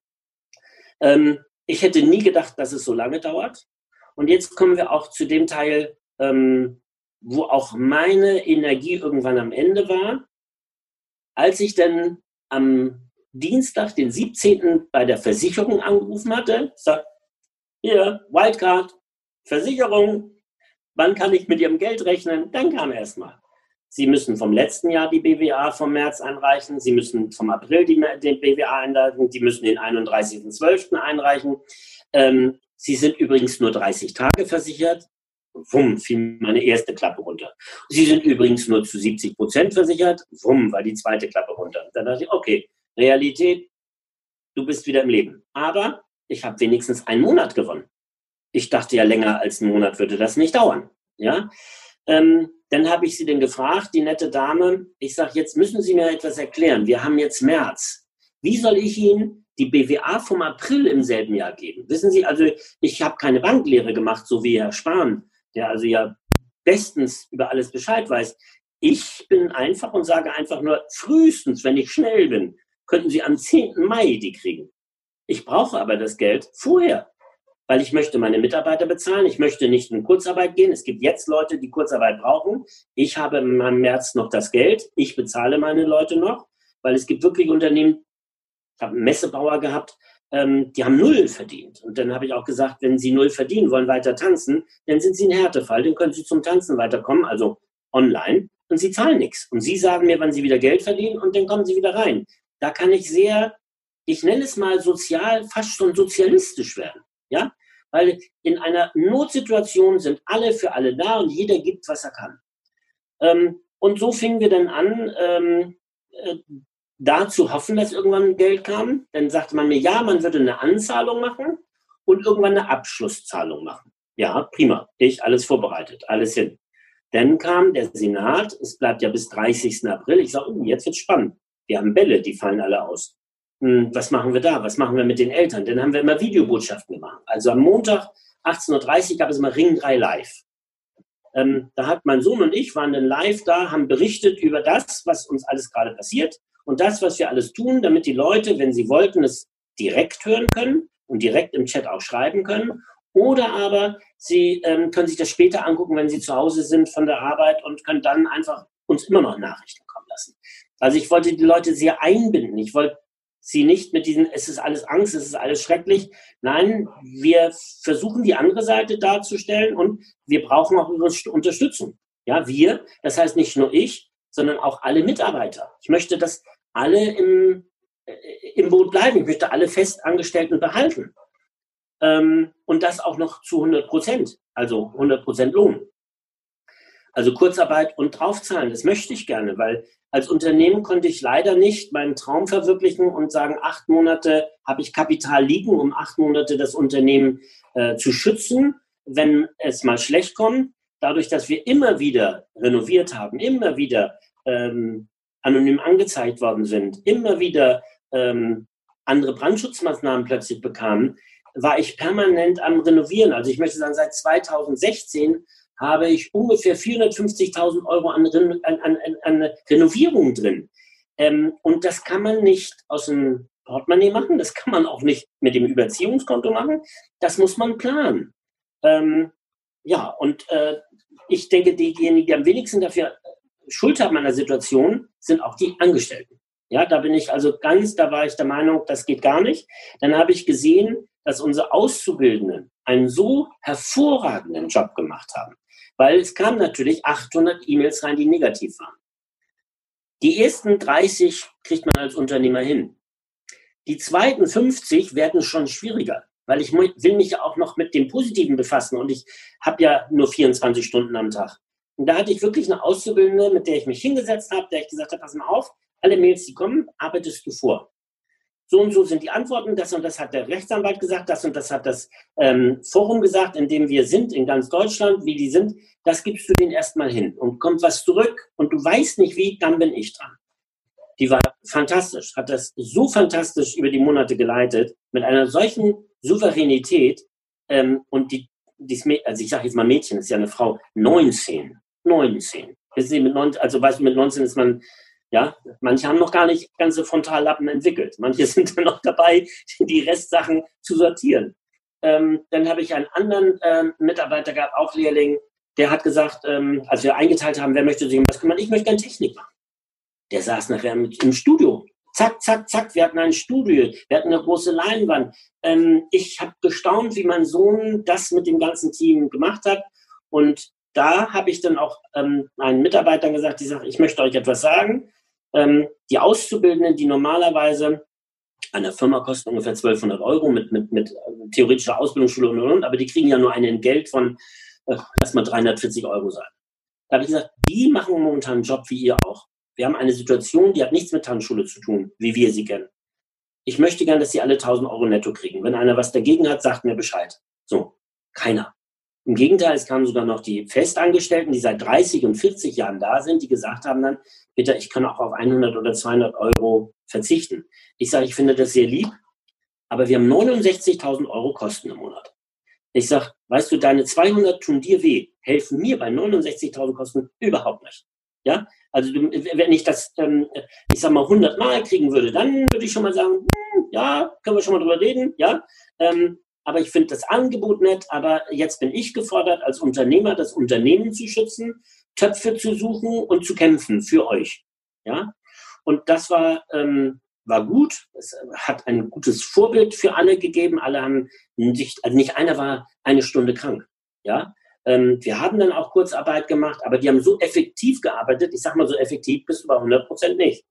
Ähm, ich hätte nie gedacht, dass es so lange dauert. Und jetzt kommen wir auch zu dem Teil, ähm, wo auch meine Energie irgendwann am Ende war. Als ich dann am Dienstag, den 17. bei der Versicherung angerufen hatte, sagt, hier, Wildcard, Versicherung, wann kann ich mit Ihrem Geld rechnen? Dann kam erstmal. Sie müssen vom letzten Jahr die BWA vom März einreichen, Sie müssen vom April die, den BWA einreichen, Sie müssen den 31.12. einreichen. Ähm, Sie sind übrigens nur 30 Tage versichert. Wumm, fiel meine erste Klappe runter. Sie sind übrigens nur zu 70 Prozent versichert. Wumm, war die zweite Klappe runter. Dann dachte ich, okay, Realität, du bist wieder im Leben. Aber ich habe wenigstens einen Monat gewonnen. Ich dachte ja, länger als einen Monat würde das nicht dauern. Ja? Ähm, dann habe ich sie denn gefragt, die nette Dame, ich sage, jetzt müssen Sie mir etwas erklären. Wir haben jetzt März. Wie soll ich Ihnen die BWA vom April im selben Jahr geben? Wissen Sie, also ich habe keine Banklehre gemacht, so wie Herr Spahn, der also ja bestens über alles Bescheid weiß. Ich bin einfach und sage einfach nur, frühestens, wenn ich schnell bin, könnten Sie am 10. Mai die kriegen. Ich brauche aber das Geld vorher, weil ich möchte meine Mitarbeiter bezahlen. Ich möchte nicht in Kurzarbeit gehen. Es gibt jetzt Leute, die Kurzarbeit brauchen. Ich habe im März noch das Geld. Ich bezahle meine Leute noch, weil es gibt wirklich Unternehmen, habe einen Messebauer gehabt, ähm, die haben null verdient. Und dann habe ich auch gesagt, wenn sie null verdienen, wollen weiter tanzen, dann sind sie ein Härtefall, dann können sie zum Tanzen weiterkommen, also online. und sie zahlen nichts. Und sie sagen mir, wann sie wieder Geld verdienen und dann kommen sie wieder rein. Da kann ich sehr, ich nenne es mal sozial, fast schon sozialistisch werden. Ja? Weil in einer Notsituation sind alle für alle da und jeder gibt, was er kann. Ähm, und so fingen wir dann an, ähm, äh, da zu hoffen, dass irgendwann Geld kam. Dann sagte man mir, ja, man würde eine Anzahlung machen und irgendwann eine Abschlusszahlung machen. Ja, prima. Ich alles vorbereitet, alles hin. Dann kam der Senat, es bleibt ja bis 30. April. Ich sage, oh, jetzt wird spannend. Wir haben Bälle, die fallen alle aus. Hm, was machen wir da? Was machen wir mit den Eltern? Dann haben wir immer Videobotschaften gemacht. Also am Montag 18.30 Uhr gab es immer Ring 3 live. Ähm, da hat mein Sohn und ich waren dann live da, haben berichtet über das, was uns alles gerade passiert und das, was wir alles tun, damit die Leute, wenn sie wollten, es direkt hören können und direkt im Chat auch schreiben können. Oder aber sie ähm, können sich das später angucken, wenn sie zu Hause sind von der Arbeit und können dann einfach uns immer noch Nachrichten kommen lassen. Also ich wollte die Leute sehr einbinden. Ich wollte sie nicht mit diesen, es ist alles Angst, es ist alles schrecklich. Nein, wir versuchen die andere Seite darzustellen und wir brauchen auch ihre Unterstützung. Ja, wir, das heißt nicht nur ich, sondern auch alle Mitarbeiter. Ich möchte, dass alle im, äh, im Boot bleiben. Ich möchte alle Festangestellten behalten. Ähm, und das auch noch zu 100 Prozent, also 100 Prozent Lohn. Also Kurzarbeit und draufzahlen, das möchte ich gerne, weil als Unternehmen konnte ich leider nicht meinen Traum verwirklichen und sagen, acht Monate habe ich Kapital liegen, um acht Monate das Unternehmen äh, zu schützen, wenn es mal schlecht kommt. Dadurch, dass wir immer wieder renoviert haben, immer wieder ähm, anonym angezeigt worden sind, immer wieder ähm, andere Brandschutzmaßnahmen plötzlich bekamen, war ich permanent am Renovieren. Also ich möchte sagen, seit 2016 habe ich ungefähr 450.000 Euro an, an, an, an Renovierungen drin. Ähm, und das kann man nicht aus dem Portemonnaie machen, das kann man auch nicht mit dem Überziehungskonto machen, das muss man planen. Ähm, ja, und äh, ich denke, diejenigen, die am wenigsten dafür Schuld haben der Situation, sind auch die Angestellten. Ja, da bin ich also ganz, da war ich der Meinung, das geht gar nicht. Dann habe ich gesehen, dass unsere Auszubildenden einen so hervorragenden Job gemacht haben. Weil es kamen natürlich 800 E-Mails rein, die negativ waren. Die ersten 30 kriegt man als Unternehmer hin. Die zweiten 50 werden schon schwieriger, weil ich will mich ja auch noch mit dem Positiven befassen und ich habe ja nur 24 Stunden am Tag. Und da hatte ich wirklich eine Auszubildende, mit der ich mich hingesetzt habe, der ich gesagt habe, pass mal auf, alle Mails, die kommen, arbeitest du vor. So und so sind die Antworten, das und das hat der Rechtsanwalt gesagt, das und das hat das ähm, Forum gesagt, in dem wir sind, in ganz Deutschland, wie die sind, das gibst du denen erstmal hin und kommt was zurück und du weißt nicht wie, dann bin ich dran. Die war fantastisch, hat das so fantastisch über die Monate geleitet, mit einer solchen Souveränität ähm, und die, dies, also ich sage jetzt mal Mädchen, ist ja eine Frau, 19, 19. Also weißt du, mit 19 ist man ja, manche haben noch gar nicht ganze Frontallappen entwickelt. Manche (laughs) sind dann noch dabei, die Restsachen zu sortieren. Ähm, dann habe ich einen anderen äh, Mitarbeiter gehabt, auch Lehrling, der hat gesagt, ähm, als wir eingeteilt haben, wer möchte sich um was kümmern, ich möchte gerne Technik machen. Der saß nachher mit, im Studio. Zack, zack, zack. Wir hatten ein Studio, wir hatten eine große Leinwand. Ähm, ich habe gestaunt, wie mein Sohn das mit dem ganzen Team gemacht hat. Und da habe ich dann auch ähm, einen Mitarbeiter gesagt, die sagt, ich möchte euch etwas sagen. Ähm, die Auszubildenden, die normalerweise der Firma kosten ungefähr 1200 Euro mit, mit, mit äh, theoretischer Ausbildungsschule und, und, und, aber die kriegen ja nur ein Entgelt von, äh, lass mal 340 Euro sein. Da habe ich gesagt, die machen momentan einen Job wie ihr auch. Wir haben eine Situation, die hat nichts mit Tanzschule zu tun, wie wir sie kennen. Ich möchte gern, dass sie alle 1000 Euro netto kriegen. Wenn einer was dagegen hat, sagt mir Bescheid. So, keiner. Im Gegenteil, es kamen sogar noch die Festangestellten, die seit 30 und 40 Jahren da sind, die gesagt haben dann, bitte, ich kann auch auf 100 oder 200 Euro verzichten. Ich sage, ich finde das sehr lieb, aber wir haben 69.000 Euro Kosten im Monat. Ich sage, weißt du, deine 200 tun dir weh, helfen mir bei 69.000 Kosten überhaupt nicht. Ja, also wenn ich das, ähm, ich sag mal, 100 Mal kriegen würde, dann würde ich schon mal sagen, hm, ja, können wir schon mal drüber reden, ja. Ähm, aber ich finde das Angebot nett, aber jetzt bin ich gefordert, als Unternehmer das Unternehmen zu schützen, Töpfe zu suchen und zu kämpfen für euch. Ja, und das war, ähm, war gut. Es hat ein gutes Vorbild für alle gegeben. Alle haben sich, also nicht einer war eine Stunde krank. Ja, Ähm, wir haben dann auch Kurzarbeit gemacht, aber die haben so effektiv gearbeitet. Ich sag mal so effektiv bis über 100 Prozent nicht.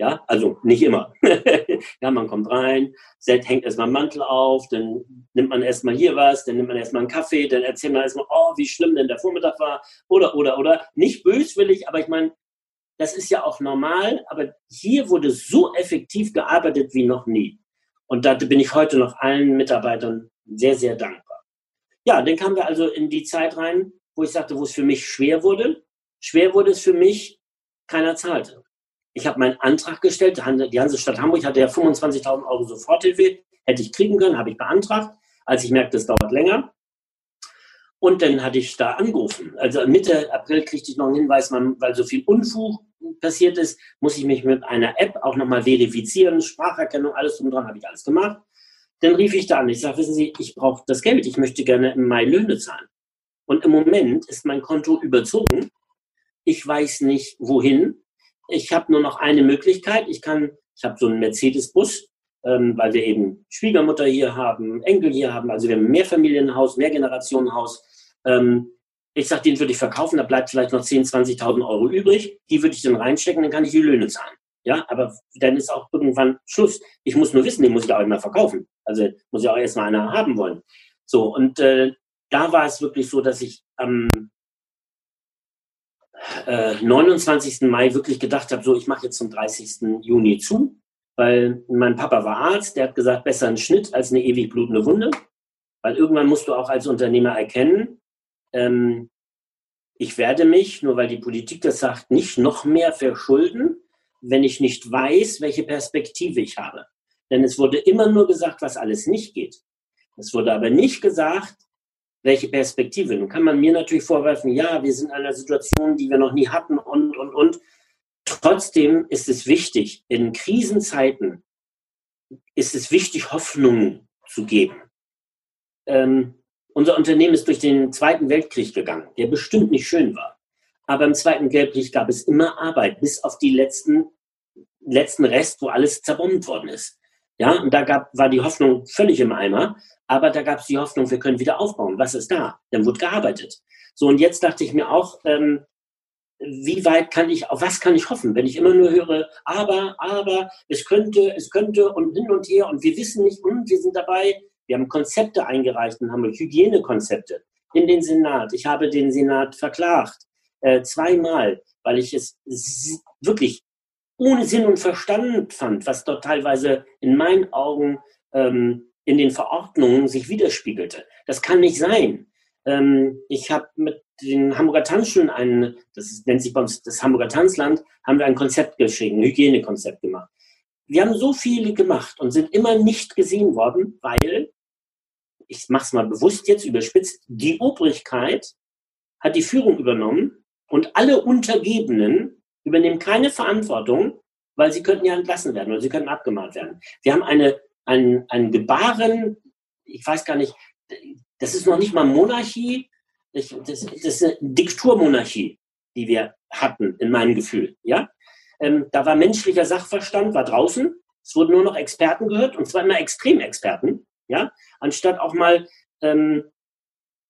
Ja, also nicht immer. (laughs) ja, man kommt rein, hängt erstmal einen Mantel auf, dann nimmt man erstmal hier was, dann nimmt man erstmal einen Kaffee, dann erzählt man erstmal, oh, wie schlimm denn der Vormittag war, oder, oder, oder. Nicht böswillig, aber ich meine, das ist ja auch normal, aber hier wurde so effektiv gearbeitet wie noch nie. Und da bin ich heute noch allen Mitarbeitern sehr, sehr dankbar. Ja, dann kamen wir also in die Zeit rein, wo ich sagte, wo es für mich schwer wurde. Schwer wurde es für mich, keiner zahlte. Ich habe meinen Antrag gestellt. Die Hansestadt Hamburg hatte ja 25.000 Euro Soforthilfe. Hätte ich kriegen können, habe ich beantragt. Als ich merkte, es dauert länger. Und dann hatte ich da angerufen. Also Mitte April kriegte ich noch einen Hinweis, weil so viel Unfug passiert ist, muss ich mich mit einer App auch nochmal verifizieren, Spracherkennung, alles drum dran, habe ich alles gemacht. Dann rief ich da an. Ich sage, wissen Sie, ich brauche das Geld. Ich möchte gerne im Mai Löhne zahlen. Und im Moment ist mein Konto überzogen. Ich weiß nicht, wohin. Ich habe nur noch eine Möglichkeit. Ich kann, ich habe so einen Mercedes-Bus, ähm, weil wir eben Schwiegermutter hier haben, Enkel hier haben. Also wir haben Mehrfamilienhaus, Mehrgenerationenhaus. Ähm, ich sage, den würde ich verkaufen, da bleibt vielleicht noch 10.000, 20.000 Euro übrig. Die würde ich dann reinstecken, dann kann ich die Löhne zahlen. Ja, aber dann ist auch irgendwann Schluss. Ich muss nur wissen, den muss ich auch immer verkaufen. Also muss ich auch erstmal einer haben wollen. So, und äh, da war es wirklich so, dass ich am äh, 29. Mai wirklich gedacht habe, so, ich mache jetzt zum 30. Juni zu, weil mein Papa war Arzt, der hat gesagt, besser ein Schnitt als eine ewig blutende Wunde. Weil irgendwann musst du auch als Unternehmer erkennen, ähm, ich werde mich, nur weil die Politik das sagt, nicht noch mehr verschulden, wenn ich nicht weiß, welche Perspektive ich habe. Denn es wurde immer nur gesagt, was alles nicht geht. Es wurde aber nicht gesagt, welche Perspektive. Nun kann man mir natürlich vorwerfen, ja, wir sind in einer Situation, die wir noch nie hatten und, und, und. Trotzdem ist es wichtig, in Krisenzeiten ist es wichtig, Hoffnung zu geben. Ähm, unser Unternehmen ist durch den Zweiten Weltkrieg gegangen, der bestimmt nicht schön war. Aber im Zweiten Weltkrieg gab es immer Arbeit, bis auf die letzten, letzten Rest, wo alles zerbombt worden ist. Ja, und da gab, war die Hoffnung völlig im Eimer, aber da gab es die Hoffnung, wir können wieder aufbauen. Was ist da? Dann wurde gearbeitet. So, und jetzt dachte ich mir auch, ähm, wie weit kann ich, auf was kann ich hoffen, wenn ich immer nur höre, aber, aber, es könnte, es könnte und hin und her und wir wissen nicht und wir sind dabei. Wir haben Konzepte eingereicht in Hamburg, Hygienekonzepte in den Senat. Ich habe den Senat verklagt, äh, zweimal, weil ich es wirklich ohne Sinn und Verstand fand, was dort teilweise in meinen Augen ähm, in den Verordnungen sich widerspiegelte. Das kann nicht sein. Ähm, ich habe mit den Hamburger Tanzschulen ein, das nennt sich bei uns das Hamburger Tanzland, haben wir ein Konzept geschrieben, ein Hygienekonzept gemacht. Wir haben so viele gemacht und sind immer nicht gesehen worden, weil ich mache es mal bewusst jetzt überspitzt, die Obrigkeit hat die Führung übernommen und alle Untergebenen übernehmen keine Verantwortung, weil sie könnten ja entlassen werden oder sie könnten abgemahnt werden. Wir haben eine, ein, ein Gebaren, ich weiß gar nicht, das ist noch nicht mal Monarchie, das, das ist eine Dikturmonarchie, die wir hatten, in meinem Gefühl. Ja? Ähm, da war menschlicher Sachverstand, war draußen, es wurden nur noch Experten gehört, und zwar immer Extremexperten ja, anstatt auch mal ähm,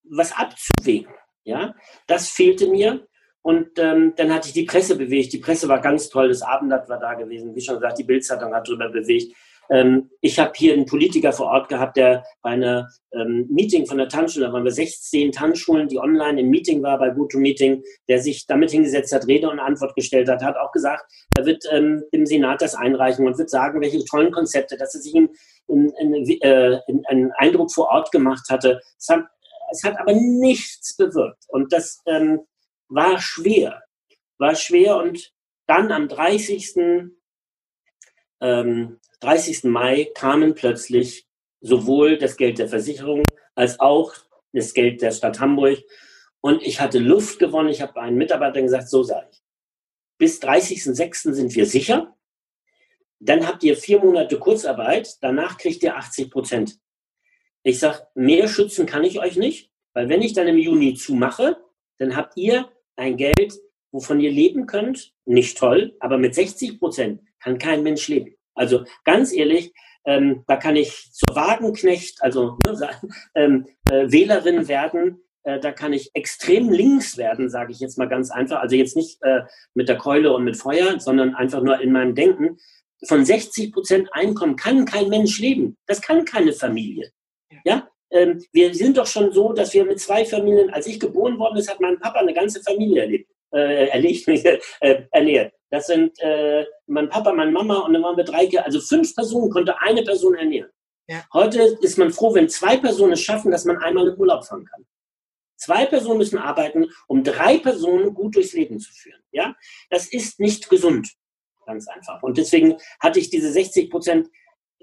was abzuwägen. Ja, das fehlte mir. Und ähm, dann hatte ich die Presse bewegt. Die Presse war ganz toll. Das Abendblatt war da gewesen. Wie schon gesagt, die Bildzeitung hat darüber bewegt. Ähm, ich habe hier einen Politiker vor Ort gehabt, der bei einer ähm, Meeting von der Tanzschule, da waren wir 16 Tanzschulen, die online im Meeting war bei GoToMeeting, der sich damit hingesetzt hat, Rede und Antwort gestellt hat, hat auch gesagt, er wird ähm, im Senat das einreichen und wird sagen, welche tollen Konzepte, dass er sich in, in, in, äh, in einen Eindruck vor Ort gemacht hatte. Es hat, es hat aber nichts bewirkt und das ähm, war schwer, war schwer und dann am 30. Ähm, 30. Mai kamen plötzlich sowohl das Geld der Versicherung als auch das Geld der Stadt Hamburg. Und ich hatte Luft gewonnen. Ich habe einen Mitarbeiter gesagt, so sage ich. Bis 30.06. sind wir sicher. Dann habt ihr vier Monate Kurzarbeit. Danach kriegt ihr 80 Prozent. Ich sage, mehr schützen kann ich euch nicht, weil wenn ich dann im Juni zumache, dann habt ihr ein Geld, wovon ihr leben könnt. Nicht toll, aber mit 60 Prozent kann kein Mensch leben. Also ganz ehrlich, ähm, da kann ich zur Wagenknecht, also ne, ähm, äh, Wählerin werden. äh, da kann ich extrem links werden, sage ich jetzt mal ganz einfach. Also jetzt nicht äh, mit der Keule und mit Feuer, sondern einfach nur in meinem Denken. Von 60 Prozent Einkommen kann kein Mensch leben. Das kann keine Familie. Ja, ähm, wir sind doch schon so, dass wir mit zwei Familien, als ich geboren worden ist, hat mein Papa eine ganze Familie erlebt, äh, erlegt, (laughs) äh, ernährt. Das sind äh, mein Papa, meine Mama und dann waren wir drei, also fünf Personen konnte eine Person ernähren. Ja. Heute ist man froh, wenn zwei Personen es schaffen, dass man einmal in Urlaub fahren kann. Zwei Personen müssen arbeiten, um drei Personen gut durchs Leben zu führen. Ja, das ist nicht gesund, ganz einfach. Und deswegen hatte ich diese 60 Prozent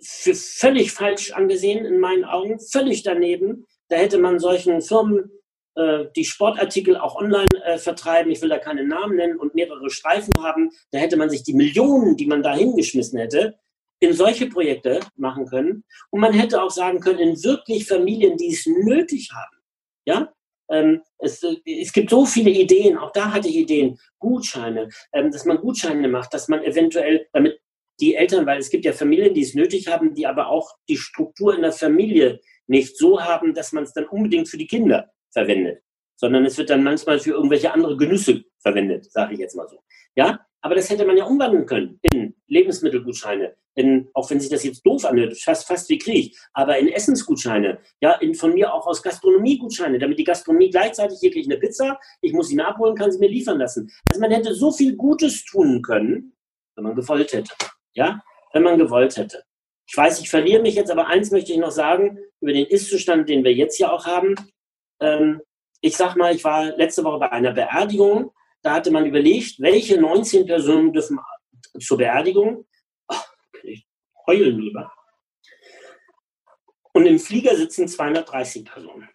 für völlig falsch angesehen in meinen Augen, völlig daneben. Da hätte man solchen Firmen äh, die Sportartikel auch online äh, vertreiben, ich will da keine Namen nennen, und mehrere Streifen haben, da hätte man sich die Millionen, die man da hingeschmissen hätte, in solche Projekte machen können. Und man hätte auch sagen können, in wirklich Familien, die es nötig haben. Ja, ähm, es, es, gibt so viele Ideen, auch da hatte ich Ideen, Gutscheine, ähm, dass man Gutscheine macht, dass man eventuell, damit die Eltern, weil es gibt ja Familien, die es nötig haben, die aber auch die Struktur in der Familie nicht so haben, dass man es dann unbedingt für die Kinder verwendet, sondern es wird dann manchmal für irgendwelche andere Genüsse verwendet, sage ich jetzt mal so. Ja, aber das hätte man ja umwandeln können in Lebensmittelgutscheine, in, auch wenn sich das jetzt doof anhört, fast, fast wie Krieg, aber in Essensgutscheine, ja, in, von mir auch aus Gastronomiegutscheine, damit die Gastronomie gleichzeitig hier kriege ich eine Pizza, ich muss sie mir abholen, kann sie mir liefern lassen. Also man hätte so viel Gutes tun können, wenn man gewollt hätte. Ja, wenn man gewollt hätte. Ich weiß, ich verliere mich jetzt, aber eins möchte ich noch sagen über den Ist-Zustand, den wir jetzt ja auch haben. Ähm, ich sag mal, ich war letzte Woche bei einer Beerdigung. Da hatte man überlegt, welche 19 Personen dürfen zur Beerdigung. Ach, ich heulen lieber. Und im Flieger sitzen 230 Personen.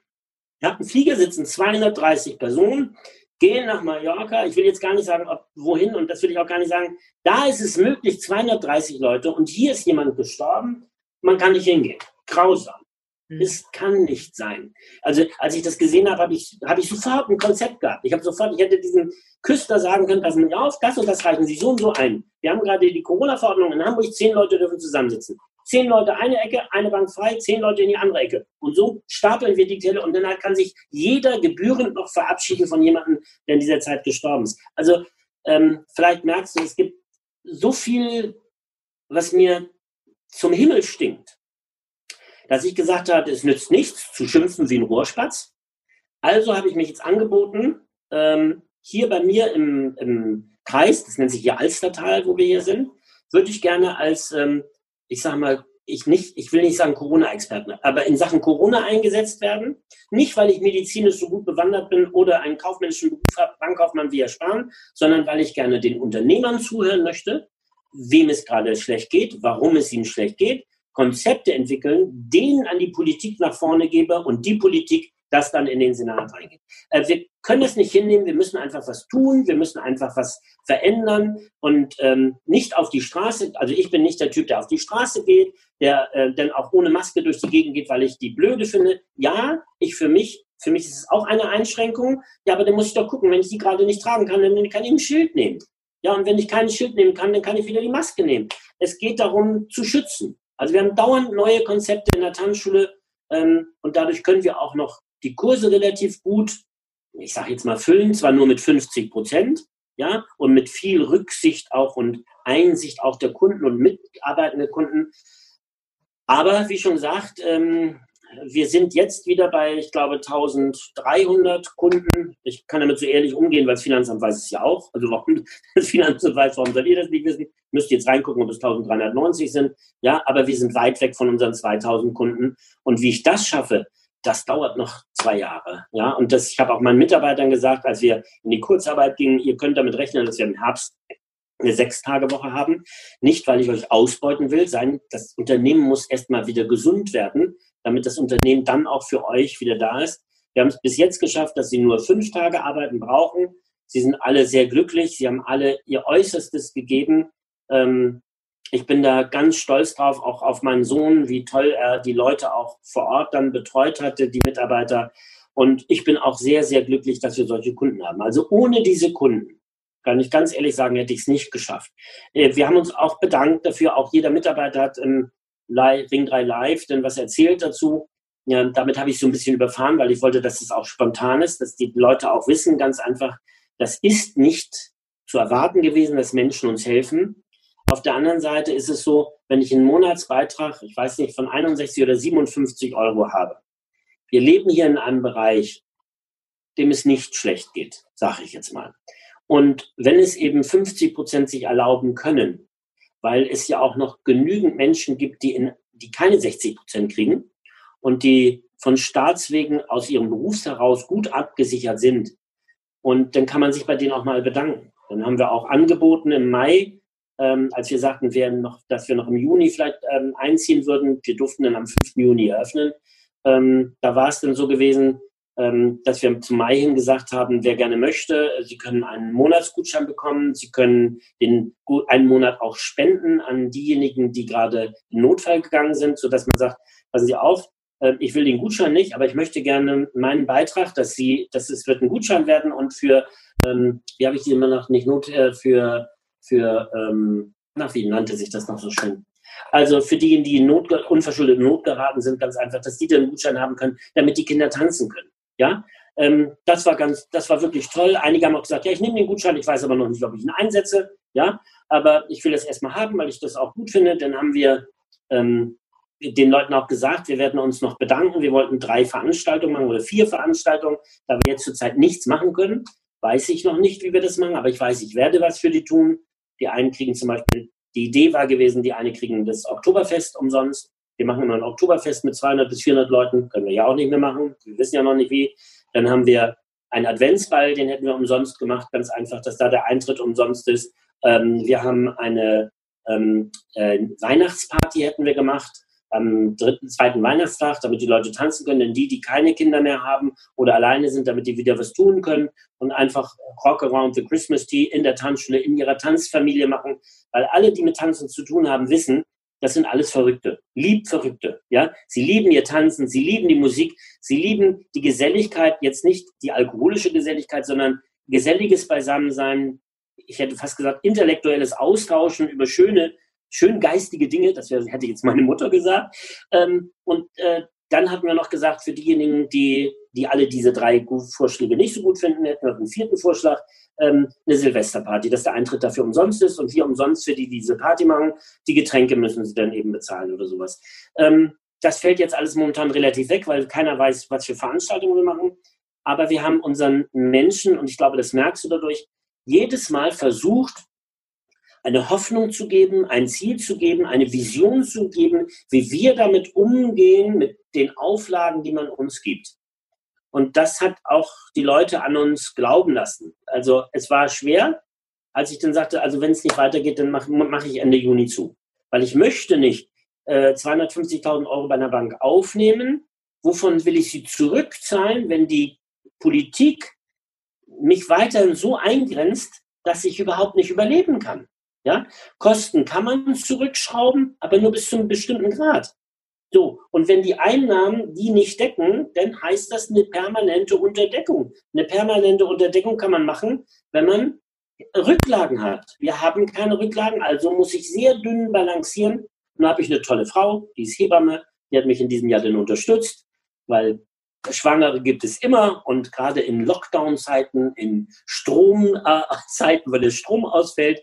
Ja, im Flieger sitzen 230 Personen gehen nach Mallorca. Ich will jetzt gar nicht sagen, ob, wohin, und das will ich auch gar nicht sagen. Da ist es möglich, 230 Leute, und hier ist jemand gestorben. Man kann nicht hingehen. Grausam. Mhm. Es kann nicht sein. Also, als ich das gesehen habe, habe ich, habe ich sofort ein Konzept gehabt. Ich habe sofort, ich hätte diesem Küster sagen können, passen Sie auf, das und das reichen Sie so und so ein. Wir haben gerade die Corona-Verordnung in Hamburg, zehn Leute dürfen zusammensitzen zehn Leute eine Ecke, eine Bank frei, zehn Leute in die andere Ecke. Und so stapeln wir die Telle und dann kann sich jeder gebührend noch verabschieden von jemandem, der in dieser Zeit gestorben ist. Also ähm, vielleicht merkst du, es gibt so viel, was mir zum Himmel stinkt, dass ich gesagt habe, es nützt nichts zu schimpfen wie ein Rohrspatz. Also habe ich mich jetzt angeboten, ähm, hier bei mir im, im Kreis, das nennt sich hier Alstertal, wo wir hier sind, würde ich gerne als ähm, ich sage mal, ich nicht, ich will nicht sagen Corona-Experten, aber in Sachen Corona eingesetzt werden. Nicht, weil ich medizinisch so gut bewandert bin oder einen kaufmännischen Beruf habe, Bankkaufmann wie Spahn, sondern weil ich gerne den Unternehmern zuhören möchte, wem es gerade schlecht geht, warum es ihnen schlecht geht, Konzepte entwickeln, denen an die Politik nach vorne gebe und die Politik das dann in den Senat reingeht. Äh, wir können es nicht hinnehmen, wir müssen einfach was tun, wir müssen einfach was verändern und ähm, nicht auf die Straße, also ich bin nicht der Typ, der auf die Straße geht, der äh, dann auch ohne Maske durch die Gegend geht, weil ich die blöde finde. Ja, ich für mich, für mich ist es auch eine Einschränkung, ja, aber dann muss ich doch gucken, wenn ich die gerade nicht tragen kann, dann kann ich ein Schild nehmen. Ja, und wenn ich kein Schild nehmen kann, dann kann ich wieder die Maske nehmen. Es geht darum, zu schützen. Also wir haben dauernd neue Konzepte in der Tanzschule ähm, und dadurch können wir auch noch die Kurse relativ gut, ich sage jetzt mal füllen, zwar nur mit 50 Prozent, ja, und mit viel Rücksicht auch und Einsicht auch der Kunden und mitarbeitende Kunden. Aber wie schon gesagt, ähm, wir sind jetzt wieder bei, ich glaube, 1300 Kunden. Ich kann damit so ehrlich umgehen, weil das Finanzamt weiß es ja auch. Also warum (laughs) das Finanzamt weiß, warum soll ihr das nicht wissen? Müsst ihr jetzt reingucken, ob es 1390 sind. Ja, aber wir sind weit weg von unseren 2000 Kunden. Und wie ich das schaffe, das dauert noch zwei Jahre. Ja, und das, ich habe auch meinen Mitarbeitern gesagt, als wir in die Kurzarbeit gingen, ihr könnt damit rechnen, dass wir im Herbst eine Sechs-Tage-Woche haben. Nicht, weil ich euch ausbeuten will, sein, das Unternehmen muss erstmal wieder gesund werden, damit das Unternehmen dann auch für euch wieder da ist. Wir haben es bis jetzt geschafft, dass sie nur fünf Tage arbeiten brauchen. Sie sind alle sehr glücklich. Sie haben alle ihr Äußerstes gegeben. Ähm, ich bin da ganz stolz drauf, auch auf meinen Sohn, wie toll er die Leute auch vor Ort dann betreut hatte, die Mitarbeiter. Und ich bin auch sehr, sehr glücklich, dass wir solche Kunden haben. Also ohne diese Kunden, kann ich ganz ehrlich sagen, hätte ich es nicht geschafft. Äh, wir haben uns auch bedankt dafür, auch jeder Mitarbeiter hat im Ring 3 Live denn was erzählt dazu. ja, damit habe ich so ein bisschen überfahren, weil ich wollte, dass es auch spontan ist, dass die Leute auch wissen, ganz einfach, das ist nicht zu erwarten gewesen, dass Menschen uns helfen. Auf der anderen Seite ist es so, wenn ich einen Monatsbeitrag, ich weiß nicht, von 61 oder 57 Euro habe. Wir leben hier in einem Bereich, dem es nicht schlecht geht, sage ich jetzt mal. Und wenn es eben 50 Prozent sich erlauben können, weil es ja auch noch genügend Menschen gibt, die, in, die keine 60 Prozent kriegen und die von Staatswegen aus ihrem Berufs heraus gut abgesichert sind. Und dann kann man sich bei denen auch mal bedanken. Dann haben wir auch angeboten im Mai, ähm, als wir sagten, wir noch, dass wir noch im Juni vielleicht ähm, einziehen würden. Wir durften dann am 5. Juni eröffnen. Ähm, da war es dann so gewesen, ähm, dass wir zum Mai hin gesagt haben, wer gerne möchte, Sie können einen Monatsgutschein bekommen, Sie können den einen Monat auch spenden an diejenigen, die gerade in Notfall gegangen sind, sodass man sagt, passen Sie auf, äh, ich will den Gutschein nicht, aber ich möchte gerne meinen Beitrag, dass Sie, dass es wird ein Gutschein werden und für, ähm, wie habe ich die immer noch nicht Not, äh, für, für, ähm, nach wie nannte sich das noch so schön? Also für diejenigen, die in Not, unverschuldet in Not geraten sind, ganz einfach, dass die den Gutschein haben können, damit die Kinder tanzen können. Ja, ähm, das war ganz, das war wirklich toll. Einige haben auch gesagt, ja, ich nehme den Gutschein, ich weiß aber noch nicht, ob ich ihn einsetze. Ja, aber ich will das erstmal haben, weil ich das auch gut finde. Dann haben wir ähm, den Leuten auch gesagt, wir werden uns noch bedanken. Wir wollten drei Veranstaltungen machen oder vier Veranstaltungen, da wir jetzt zurzeit nichts machen können. Weiß ich noch nicht, wie wir das machen, aber ich weiß, ich werde was für die tun. Die einen kriegen zum Beispiel, die Idee war gewesen, die eine kriegen das Oktoberfest umsonst. Wir machen immer ein Oktoberfest mit 200 bis 400 Leuten. Können wir ja auch nicht mehr machen. Wir wissen ja noch nicht wie. Dann haben wir einen Adventsball, den hätten wir umsonst gemacht. Ganz einfach, dass da der Eintritt umsonst ist. Ähm, wir haben eine ähm, äh, Weihnachtsparty hätten wir gemacht am dritten, zweiten Weihnachtstag, damit die Leute tanzen können, denn die, die keine Kinder mehr haben oder alleine sind, damit die wieder was tun können und einfach Rock Around the Christmas Tea in der Tanzschule, in ihrer Tanzfamilie machen, weil alle, die mit Tanzen zu tun haben, wissen, das sind alles Verrückte, lieb Verrückte, ja. Sie lieben ihr Tanzen, sie lieben die Musik, sie lieben die Geselligkeit, jetzt nicht die alkoholische Geselligkeit, sondern geselliges Beisammensein. Ich hätte fast gesagt, intellektuelles Austauschen über schöne, schön geistige Dinge, das wäre, hätte jetzt meine Mutter gesagt. Ähm, und äh, dann hatten wir noch gesagt, für diejenigen, die, die alle diese drei Vorschläge nicht so gut finden, hätten wir einen vierten Vorschlag, ähm, eine Silvesterparty, dass der Eintritt dafür umsonst ist und wir umsonst für die, die diese Party machen. Die Getränke müssen sie dann eben bezahlen oder sowas. Ähm, das fällt jetzt alles momentan relativ weg, weil keiner weiß, was für Veranstaltungen wir machen. Aber wir haben unseren Menschen, und ich glaube, das merkst du dadurch, jedes Mal versucht, eine Hoffnung zu geben, ein Ziel zu geben, eine Vision zu geben, wie wir damit umgehen mit den Auflagen, die man uns gibt. Und das hat auch die Leute an uns glauben lassen. Also es war schwer, als ich dann sagte, also wenn es nicht weitergeht, dann mache mach ich Ende Juni zu. Weil ich möchte nicht äh, 250.000 Euro bei einer Bank aufnehmen. Wovon will ich sie zurückzahlen, wenn die Politik mich weiterhin so eingrenzt, dass ich überhaupt nicht überleben kann? Ja? Kosten kann man zurückschrauben, aber nur bis zu einem bestimmten Grad. So, und wenn die Einnahmen die nicht decken, dann heißt das eine permanente Unterdeckung. Eine permanente Unterdeckung kann man machen, wenn man Rücklagen hat. Wir haben keine Rücklagen, also muss ich sehr dünn balancieren. Dann habe ich eine tolle Frau, die ist Hebamme, die hat mich in diesem Jahr dann unterstützt, weil Schwangere gibt es immer und gerade in Lockdown-Zeiten, in Stromzeiten, äh, (laughs) wenn der Strom ausfällt,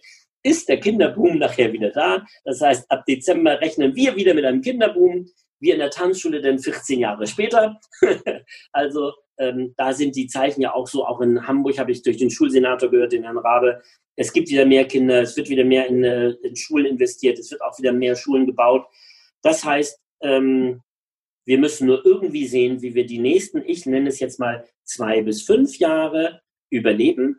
ist der Kinderboom nachher wieder da. Das heißt, ab Dezember rechnen wir wieder mit einem Kinderboom. Wir in der Tanzschule dann 14 Jahre später. (laughs) also ähm, da sind die Zeichen ja auch so. Auch in Hamburg habe ich durch den Schulsenator gehört, den Herrn Rabe. Es gibt wieder mehr Kinder, es wird wieder mehr in, äh, in Schulen investiert, es wird auch wieder mehr Schulen gebaut. Das heißt, ähm, wir müssen nur irgendwie sehen, wie wir die nächsten, ich nenne es jetzt mal zwei bis fünf Jahre überleben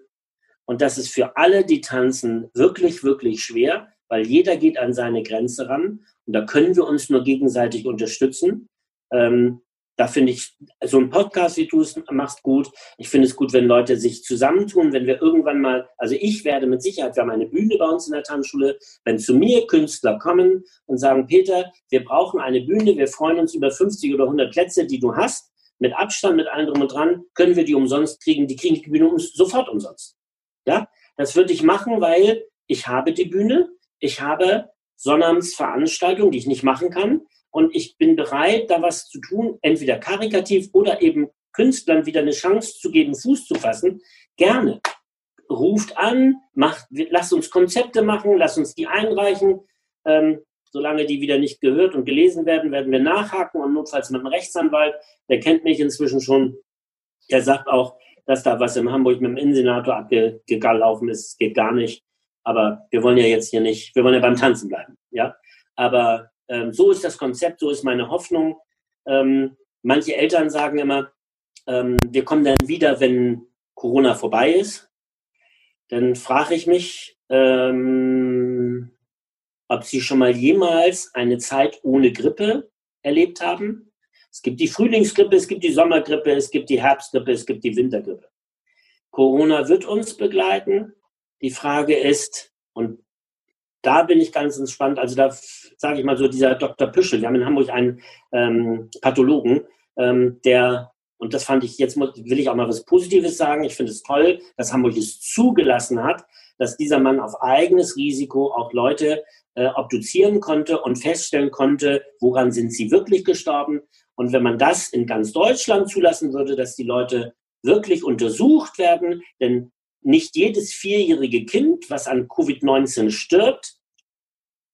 und das ist für alle, die tanzen, wirklich, wirklich schwer, weil jeder geht an seine Grenze ran. Und da können wir uns nur gegenseitig unterstützen. Ähm, da finde ich, so ein Podcast, wie du es machst, gut. Ich finde es gut, wenn Leute sich zusammentun, wenn wir irgendwann mal, also ich werde mit Sicherheit, wir haben eine Bühne bei uns in der Tanzschule, wenn zu mir Künstler kommen und sagen, Peter, wir brauchen eine Bühne, wir freuen uns über 50 oder 100 Plätze, die du hast, mit Abstand, mit allem drum und dran, können wir die umsonst kriegen, die kriegen die Bühne sofort umsonst. Ja, das würde ich machen, weil ich habe die Bühne, ich habe Sonnabends Veranstaltungen, die ich nicht machen kann, und ich bin bereit, da was zu tun, entweder karikativ oder eben Künstlern wieder eine Chance zu geben, Fuß zu fassen, gerne. Ruft an, macht, lasst uns Konzepte machen, lasst uns die einreichen. Ähm, solange die wieder nicht gehört und gelesen werden, werden wir nachhaken und notfalls mit einem Rechtsanwalt, der kennt mich inzwischen schon, der sagt auch, dass da was in Hamburg mit dem Innensenator abgelaufen ist, geht gar nicht. Aber wir wollen ja jetzt hier nicht, wir wollen ja beim Tanzen bleiben, ja. Aber ähm, so ist das Konzept, so ist meine Hoffnung. Ähm, manche Eltern sagen immer, ähm, wir kommen dann wieder, wenn Corona vorbei ist. Dann frage ich mich, ähm, ob sie schon mal jemals eine Zeit ohne Grippe erlebt haben. Es gibt die Frühlingsgrippe, es gibt die Sommergrippe, es gibt die Herbstgrippe, es gibt die Wintergrippe. Corona wird uns begleiten. Die Frage ist, und da bin ich ganz entspannt, also da sage ich mal so, dieser Dr. Püschel, wir haben in Hamburg einen ähm, Pathologen, ähm, der, und das fand ich, jetzt will ich auch mal was Positives sagen, ich finde es toll, dass Hamburg es zugelassen hat, dass dieser Mann auf eigenes Risiko auch Leute äh, obduzieren konnte und feststellen konnte, woran sind sie wirklich gestorben. Und wenn man das in ganz Deutschland zulassen würde, dass die Leute wirklich untersucht werden, denn nicht jedes vierjährige Kind, was an Covid-19 stirbt,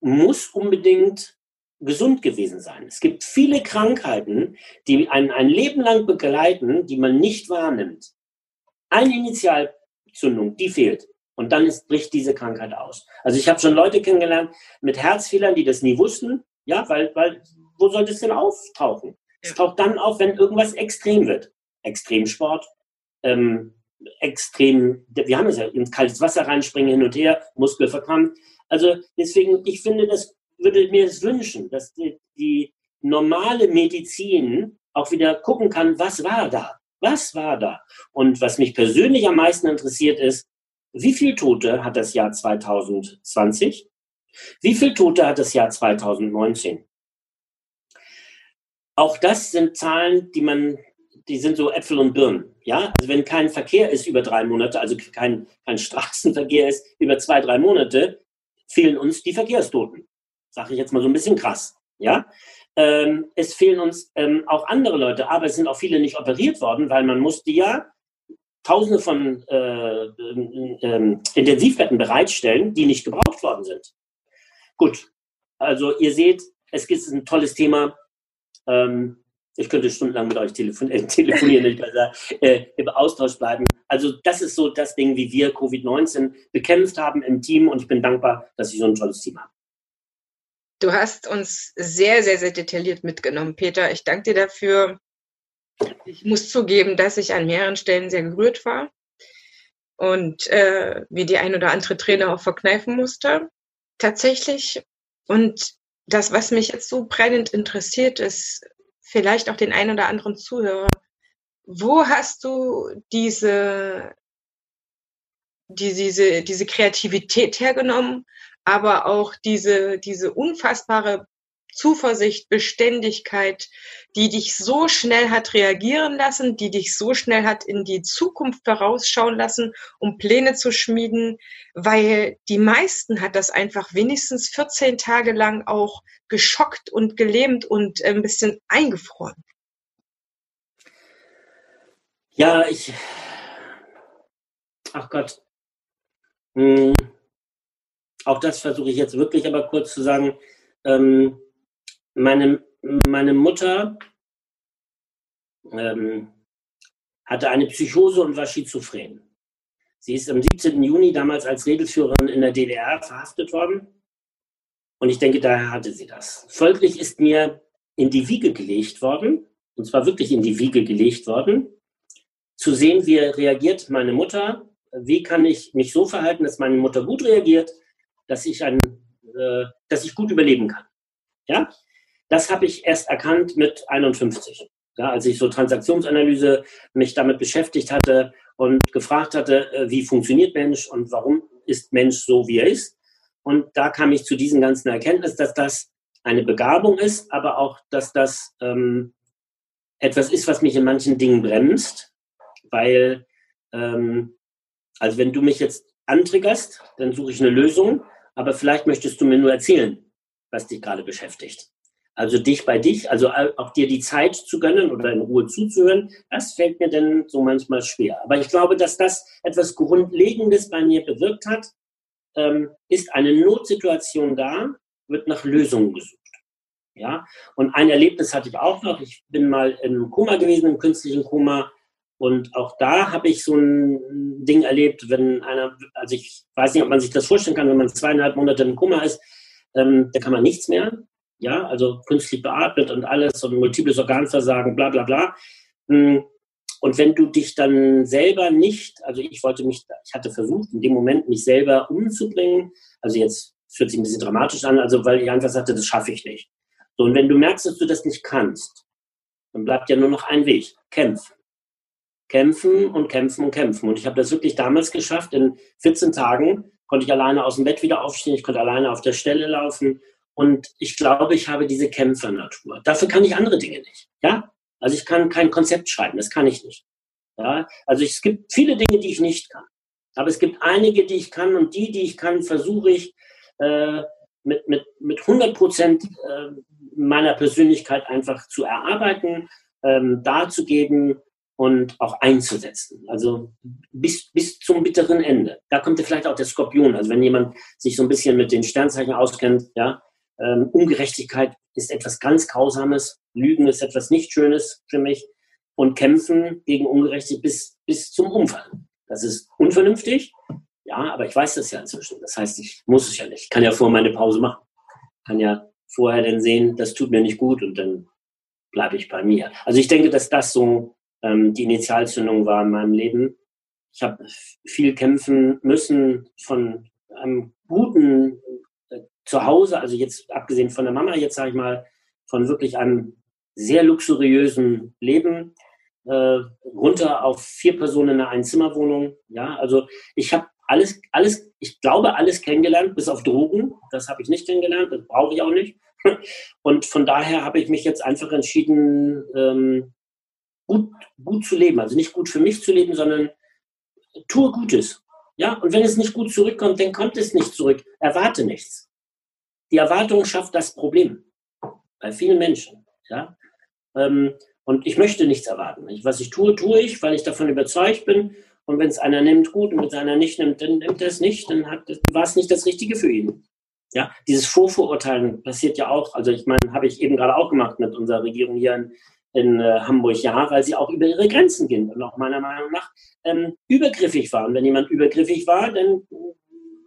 muss unbedingt gesund gewesen sein. Es gibt viele Krankheiten, die ein, ein Leben lang begleiten, die man nicht wahrnimmt. Eine Initialzündung, die fehlt. Und dann ist, bricht diese Krankheit aus. Also ich habe schon Leute kennengelernt mit Herzfehlern, die das nie wussten. Ja, weil, weil wo soll das denn auftauchen? Es taucht dann auf, wenn irgendwas extrem wird. Extremsport, ähm, extrem, wir haben es ja, ins kaltes Wasser reinspringen, hin und her, Muskel verkrampft. Also deswegen, ich finde, das würde mir es wünschen, dass die, die normale Medizin auch wieder gucken kann, was war da? Was war da? Und was mich persönlich am meisten interessiert ist, wie viele Tote hat das Jahr 2020? Wie viele Tote hat das Jahr 2019? Auch das sind Zahlen, die man die sind so Äpfel und Birnen. Ja, also wenn kein Verkehr ist über drei Monate, also kein, kein Straßenverkehr ist über zwei, drei Monate, fehlen uns die Verkehrstoten. Sage ich jetzt mal so ein bisschen krass. Ja, ähm, es fehlen uns ähm, auch andere Leute, aber es sind auch viele nicht operiert worden, weil man musste ja Tausende von äh, äh, Intensivbetten bereitstellen, die nicht gebraucht worden sind. Gut, also ihr seht, es ist ein tolles Thema. Ähm, ich könnte stundenlang mit euch telefon äh, telefonieren, nicht besser, äh, im Austausch bleiben. Also das ist so das Ding, wie wir Covid-19 bekämpft haben im Team und ich bin dankbar, dass ich so ein tolles Team habe. Du hast uns sehr, sehr, sehr detailliert mitgenommen, Peter. Ich danke dir dafür. Ich muss zugeben, dass ich an mehreren Stellen sehr gerührt war und äh, mir die ein oder andere Träne auch verkneifen musste. Tatsächlich. Und das, was mich jetzt so brennend interessiert, ist, vielleicht auch den einen oder anderen Zuhörer, wo hast du diese, die, diese, diese Kreativität hergenommen, aber auch diese, diese unfassbare Zuversicht, Beständigkeit, die dich so schnell hat reagieren lassen, die dich so schnell hat in die Zukunft vorausschauen lassen, um Pläne zu schmieden, weil die meisten hat das einfach wenigstens 14 Tage lang auch geschockt und gelähmt und ein bisschen eingefroren. Ja, ich. Ach Gott. Hm. Auch das versuche ich jetzt wirklich aber kurz zu sagen. Ähm, meine, meine Mutter ähm, hatte eine Psychose und war schizophren. Sie ist am 17. Juni damals als Regelführerin in der DDR verhaftet worden. Und ich denke, daher hatte sie das. Folglich ist mir in die Wiege gelegt worden, und zwar wirklich in die Wiege gelegt worden, zu sehen, wie reagiert meine Mutter, wie kann ich mich so verhalten, dass meine Mutter gut reagiert, dass ich, ein, äh, dass ich gut überleben kann. Ja? Das habe ich erst erkannt mit 51. Ja, als ich so Transaktionsanalyse mich damit beschäftigt hatte und gefragt hatte, äh, wie funktioniert Mensch und warum ist Mensch so, wie er ist. Und da kam ich zu diesen ganzen Erkenntnis, dass das eine Begabung ist, aber auch, dass das ähm, etwas ist, was mich in manchen Dingen bremst, weil, ähm, also wenn du mich jetzt antriggerst, dann suche ich eine Lösung, aber vielleicht möchtest du mir nur erzählen, was dich gerade beschäftigt. Also dich bei dich, also auch dir die Zeit zu gönnen oder in Ruhe zuzuhören, das fällt mir dann so manchmal schwer. Aber ich glaube, dass das etwas Grundlegendes bei mir bewirkt hat. Ähm, ist eine Notsituation da, wird nach Lösungen gesucht. Ja, und ein Erlebnis hatte ich auch noch. Ich bin mal im Koma gewesen, im künstlichen Koma. Und auch da habe ich so ein Ding erlebt, wenn einer, also ich weiß nicht, ob man sich das vorstellen kann, wenn man zweieinhalb Monate im Koma ist, ähm, da kann man nichts mehr. Ja, also künstlich beatmet und alles und multiples Organversagen, bla bla bla. Hm, und wenn du dich dann selber nicht, also ich wollte mich, ich hatte versucht, in dem Moment mich selber umzubringen, also jetzt fühlt sich ein bisschen dramatisch an, also weil ich einfach sagte, das schaffe ich nicht. So, und wenn du merkst, dass du das nicht kannst, dann bleibt ja nur noch ein Weg, kämpfen. Kämpfen und kämpfen und kämpfen. Und ich habe das wirklich damals geschafft. In 14 Tagen konnte ich alleine aus dem Bett wieder aufstehen, ich konnte alleine auf der Stelle laufen. Und ich glaube, ich habe diese Kämpfernatur. Dafür kann ich andere Dinge nicht. Ja? Also ich kann kein Konzept schreiben, das kann ich nicht. Ja? Also es gibt viele Dinge, die ich nicht kann. Aber es gibt einige, die ich kann und die, die ich kann, versuche ich äh, mit, mit, mit 100 Prozent äh, meiner Persönlichkeit einfach zu erarbeiten, ähm, darzugeben und auch einzusetzen. Also bis, bis zum bitteren Ende. Da kommt ja vielleicht auch der Skorpion. Also wenn jemand sich so ein bisschen mit den Sternzeichen auskennt, ja, ähm, Ungerechtigkeit ist etwas ganz Grausames, Lügen ist etwas nicht Schönes für mich und Kämpfen gegen Ungerechtigkeit bis, bis zum Unfall. Das ist unvernünftig, ja, aber ich weiß das ja inzwischen. Das heißt, ich muss es ja nicht. Ich kann ja vor meine Pause machen. Kann ja vorher dann sehen, das tut mir nicht gut und dann bleibe ich bei mir. Also ich denke, dass das so ähm, die Initialzündung war in meinem Leben. Ich habe viel kämpfen müssen von einem guten äh, Zuhause, also jetzt abgesehen von der Mama, jetzt sage ich mal, von wirklich einem sehr luxuriösen Leben äh, runter auf vier Personen in einer Einzimmerwohnung. Ja, also ich habe alles, alles, ich glaube, alles kennengelernt, bis auf Drogen. Das habe ich nicht kennengelernt, das brauche ich auch nicht. (laughs) Und von daher habe ich mich jetzt einfach entschieden, ähm, gut, gut zu leben. Also nicht gut für mich zu leben, sondern tue Gutes. Ja, und wenn es nicht gut zurückkommt, dann kommt es nicht zurück. Erwarte nichts. Die Erwartung schafft das Problem. Bei vielen Menschen. Ja. Ähm, und ich möchte nichts erwarten. Was ich tue, tue ich, weil ich davon überzeugt bin. Und wenn es einer nimmt, gut, und wenn es einer nicht nimmt, dann nimmt er es nicht, dann war es nicht das Richtige für ihn. Ja, dieses Vorverurteilen passiert ja auch. Also ich meine, habe ich eben gerade auch gemacht mit unserer Regierung hier in, in äh, Hamburg, ja, weil sie auch über ihre Grenzen gehen und auch meiner Meinung nach ähm, übergriffig waren. Wenn jemand übergriffig war, dann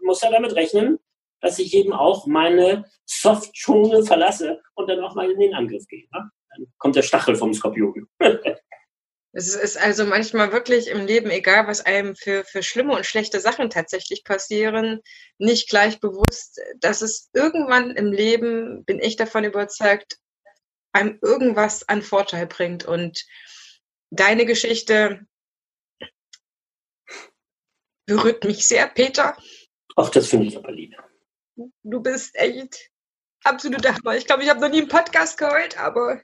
muss er damit rechnen, dass ich eben auch meine Soft-Dschungel verlasse und dann auch mal in den Angriff gehe. Ja? Dann kommt der Stachel vom Skorpion. (laughs) Es ist also manchmal wirklich im Leben, egal was einem für, für schlimme und schlechte Sachen tatsächlich passieren, nicht gleich bewusst, dass es irgendwann im Leben, bin ich davon überzeugt, einem irgendwas an Vorteil bringt. Und deine Geschichte berührt mich sehr, Peter. Ach, das finde ich aber lieb. Du bist echt absoluter Hammer. Ich glaube, ich habe noch nie einen Podcast gehört, aber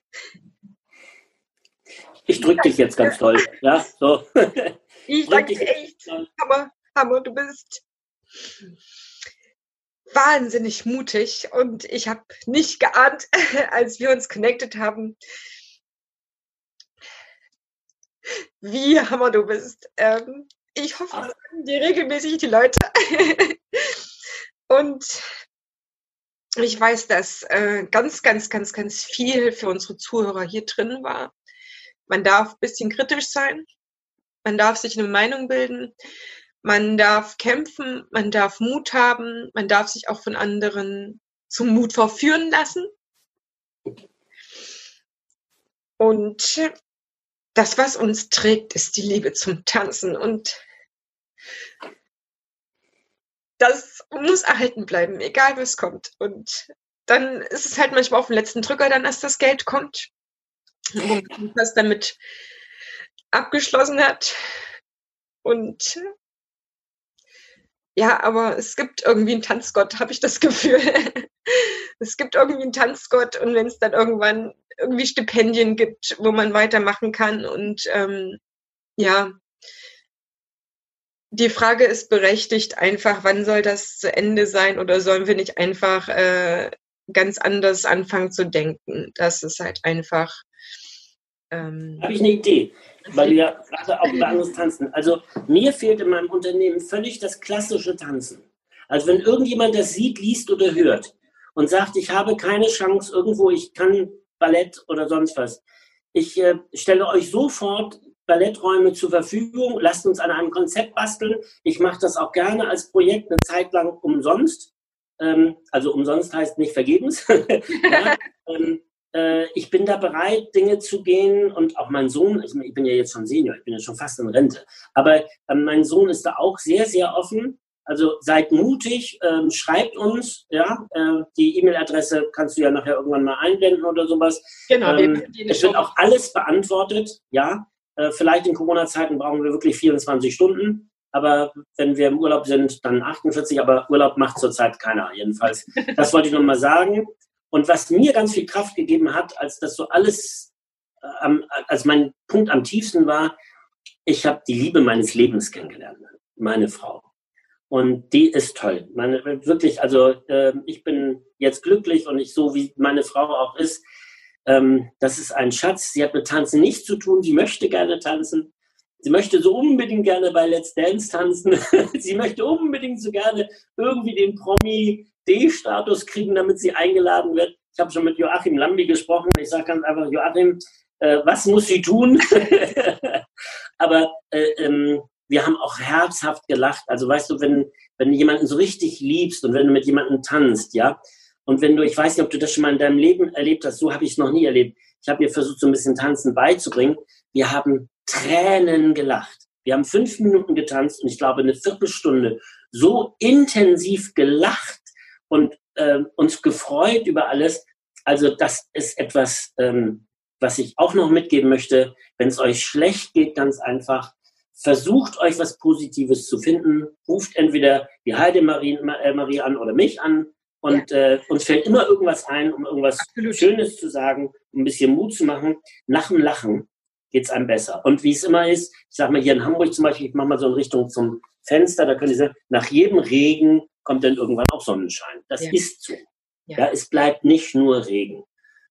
ich drücke dich jetzt ganz toll. Ja, so. (laughs) Ich danke dir echt. Hammer, Hammer, du bist wahnsinnig mutig und ich habe nicht geahnt, (laughs) als wir uns connected haben, wie hammer du bist. Ähm, ich hoffe, das sagen dir regelmäßig die Leute. (laughs) und ich weiß, dass äh, ganz, ganz, ganz, ganz viel für unsere Zuhörer hier drin war. Man darf ein bisschen kritisch sein. Man darf sich eine Meinung bilden. Man darf kämpfen. Man darf Mut haben. Man darf sich auch von anderen zum Mut verführen lassen. Und das, was uns trägt, ist die Liebe zum Tanzen. Und das muss erhalten bleiben, egal was kommt. Und dann ist es halt manchmal auf den letzten Drücker, dann erst das Geld kommt wo man was damit abgeschlossen hat. Und ja, aber es gibt irgendwie einen Tanzgott, habe ich das Gefühl. (laughs) es gibt irgendwie einen Tanzgott und wenn es dann irgendwann irgendwie Stipendien gibt, wo man weitermachen kann und ähm, ja, die Frage ist berechtigt einfach, wann soll das zu Ende sein oder sollen wir nicht einfach äh, ganz anders anfangen zu denken. Das ist halt einfach. Ähm, Habe ich eine Idee, weil wir ja gerade auch über anderes tanzen. Also mir fehlt in meinem Unternehmen völlig das klassische Tanzen. Also wenn irgendjemand das sieht, liest oder hört und sagt, ich habe keine Chance irgendwo, ich kann Ballett oder sonst was. Ich äh, stelle euch sofort Balletträume zur Verfügung. Lasst uns an einem Konzept basteln. Ich mache das auch gerne als Projekt eine Zeit lang umsonst. Ähm, also umsonst heißt nicht vergebens. (laughs) ja, ähm, äh, ich bin da bereit, Dinge zu gehen und auch mein Sohn, ich, ich, bin ja jetzt schon Senior, ich bin ja schon fast in Rente, aber ähm, mein Sohn ist da auch sehr, sehr offen. Also seid mutig, ähm, schreibt uns, ja, äh, die E-Mail-Adresse kannst du ja nachher irgendwann mal einblenden oder sowas. Genau. Ähm, es wird auch alles beantwortet, ja. Äh, vielleicht in Corona-Zeiten brauchen wir wirklich 24 Stunden. Aber wenn wir im Urlaub sind, dann 48. Aber Urlaub macht zurzeit keiner, jedenfalls. (laughs) Das wollte ich nochmal sagen. Und was mir ganz viel Kraft gegeben hat, als das so alles, äh, als mein Punkt am tiefsten war, ich habe die Liebe meines Lebens kennengelernt, meine Frau. Und die ist toll. Meine, wirklich, also äh, ich bin jetzt glücklich und ich so wie meine Frau auch ist, ähm, das ist ein Schatz. Sie hat mit Tanzen nichts zu tun. Sie möchte gerne tanzen. Sie möchte so unbedingt gerne bei Let's Dance tanzen. (laughs) sie möchte unbedingt so gerne irgendwie den Promi-D-Status kriegen, damit sie eingeladen wird. Ich habe schon mit Joachim Lambi gesprochen. Ich sage ganz einfach, Joachim, äh, was muss sie tun? (laughs) Aber äh, ähm, wir haben auch herzhaft gelacht. Also weißt du, wenn, wenn du jemanden so richtig liebst und wenn du mit jemandem tanzt, ja, und wenn du, ich weiß nicht, ob du das schon mal in deinem Leben erlebt hast, so habe ich es noch nie erlebt. Ich habe mir versucht, so ein bisschen Tanzen beizubringen. Wir haben Tränen gelacht. Wir haben fünf Minuten getanzt und ich glaube eine Viertelstunde so intensiv gelacht und äh, uns gefreut über alles. Also das ist etwas, ähm, was ich auch noch mitgeben möchte. Wenn es euch schlecht geht, ganz einfach, versucht euch was Positives zu finden. Ruft entweder die Heidemarie äh, Marie an oder mich an und ja. äh, uns fällt immer irgendwas ein, um irgendwas Absolut. Schönes zu sagen, um ein bisschen Mut zu machen. Nach dem Lachen geht es einem besser. Und wie es immer ist, ich sage mal hier in Hamburg zum Beispiel, ich mache mal so in Richtung zum Fenster, da können Sie sagen, nach jedem Regen kommt dann irgendwann auch Sonnenschein. Das ja. ist so. Ja. ja. es bleibt nicht nur Regen.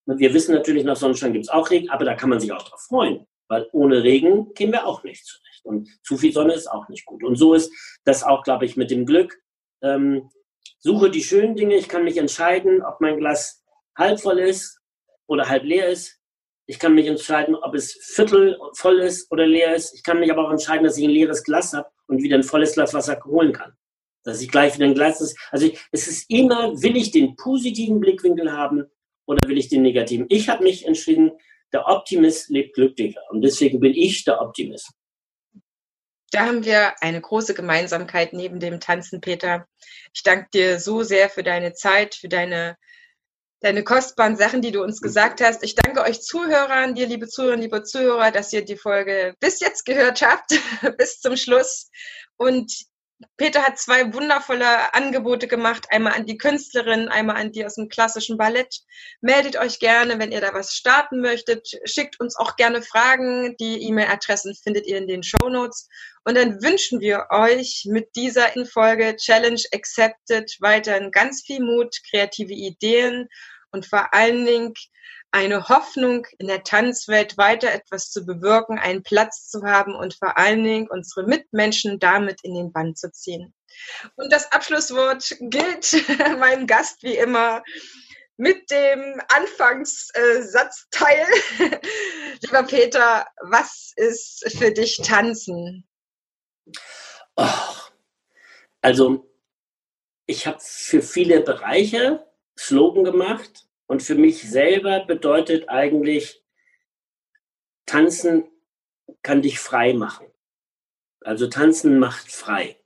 Und wir wissen natürlich, nach Sonnenschein gibt es auch Regen, aber da kann man sich auch drauf freuen, weil ohne Regen kämen wir auch nicht zurecht. Und zu viel Sonne ist auch nicht gut. Und so ist das auch, glaube ich, mit dem Glück. Ähm, suche die schönen Dinge. Ich kann mich entscheiden, ob mein Glas halb voll ist oder halb leer ist. Ich kann mich entscheiden, ob es viertel voll ist oder leer ist. Ich kann mich aber auch entscheiden, dass ich ein leeres Glas habe und wieder ein volles Glas Wasser holen kann. Dass ich gleich wieder ein Glas ist. Also es ist immer, will ich den positiven Blickwinkel haben oder will ich den negativen? Ich habe mich entschieden, der Optimist lebt glücklicher. Und deswegen bin ich der Optimist. Da haben wir eine große Gemeinsamkeit neben dem Tanzen, Peter. Ich danke dir so sehr für deine Zeit, für deine, deine kostbaren Sachen, die du uns gesagt hast. Ich danke euch Zuhörern, dir liebe Zuhörer, liebe Zuhörer, dass ihr die Folge bis jetzt gehört habt, (laughs) bis zum Schluss. Und Peter hat zwei wundervolle Angebote gemacht, einmal an die Künstlerin, einmal an die aus dem klassischen Ballett. Meldet euch gerne, wenn ihr da was starten möchtet. Schickt uns auch gerne Fragen. Die E-Mail-Adressen findet ihr in den Show Notes. Und dann wünschen wir euch mit dieser Infolge Challenge Accepted weiterhin ganz viel Mut, kreative Ideen und vor allen Dingen eine Hoffnung, in der Tanzwelt weiter etwas zu bewirken, einen Platz zu haben und vor allen Dingen unsere Mitmenschen damit in den Bann zu ziehen. Und das Abschlusswort gilt (laughs) meinem Gast wie immer mit dem Anfangssatzteil. (laughs) Lieber Peter, was ist für dich Tanzen? Oh, also, ich habe für viele Bereiche Slogan gemacht und für mich selber bedeutet eigentlich, tanzen kann dich frei machen. Also tanzen macht frei.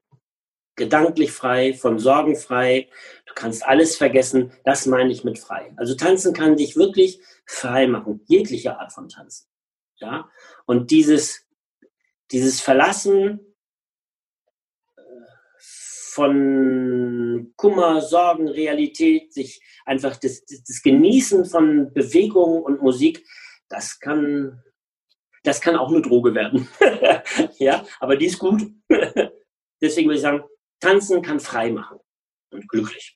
Gedanklich frei, von Sorgen frei. Du kannst alles vergessen. Das meine ich mit frei. Also tanzen kann dich wirklich frei machen. Jegliche Art von tanzen. Ja. Und dieses, dieses Verlassen von Kummer, Sorgen, Realität, sich einfach das, das Genießen von Bewegung und Musik, das kann, das kann auch eine Droge werden. (laughs) ja, aber die ist gut. (laughs) Deswegen würde ich sagen, tanzen kann frei machen und glücklich.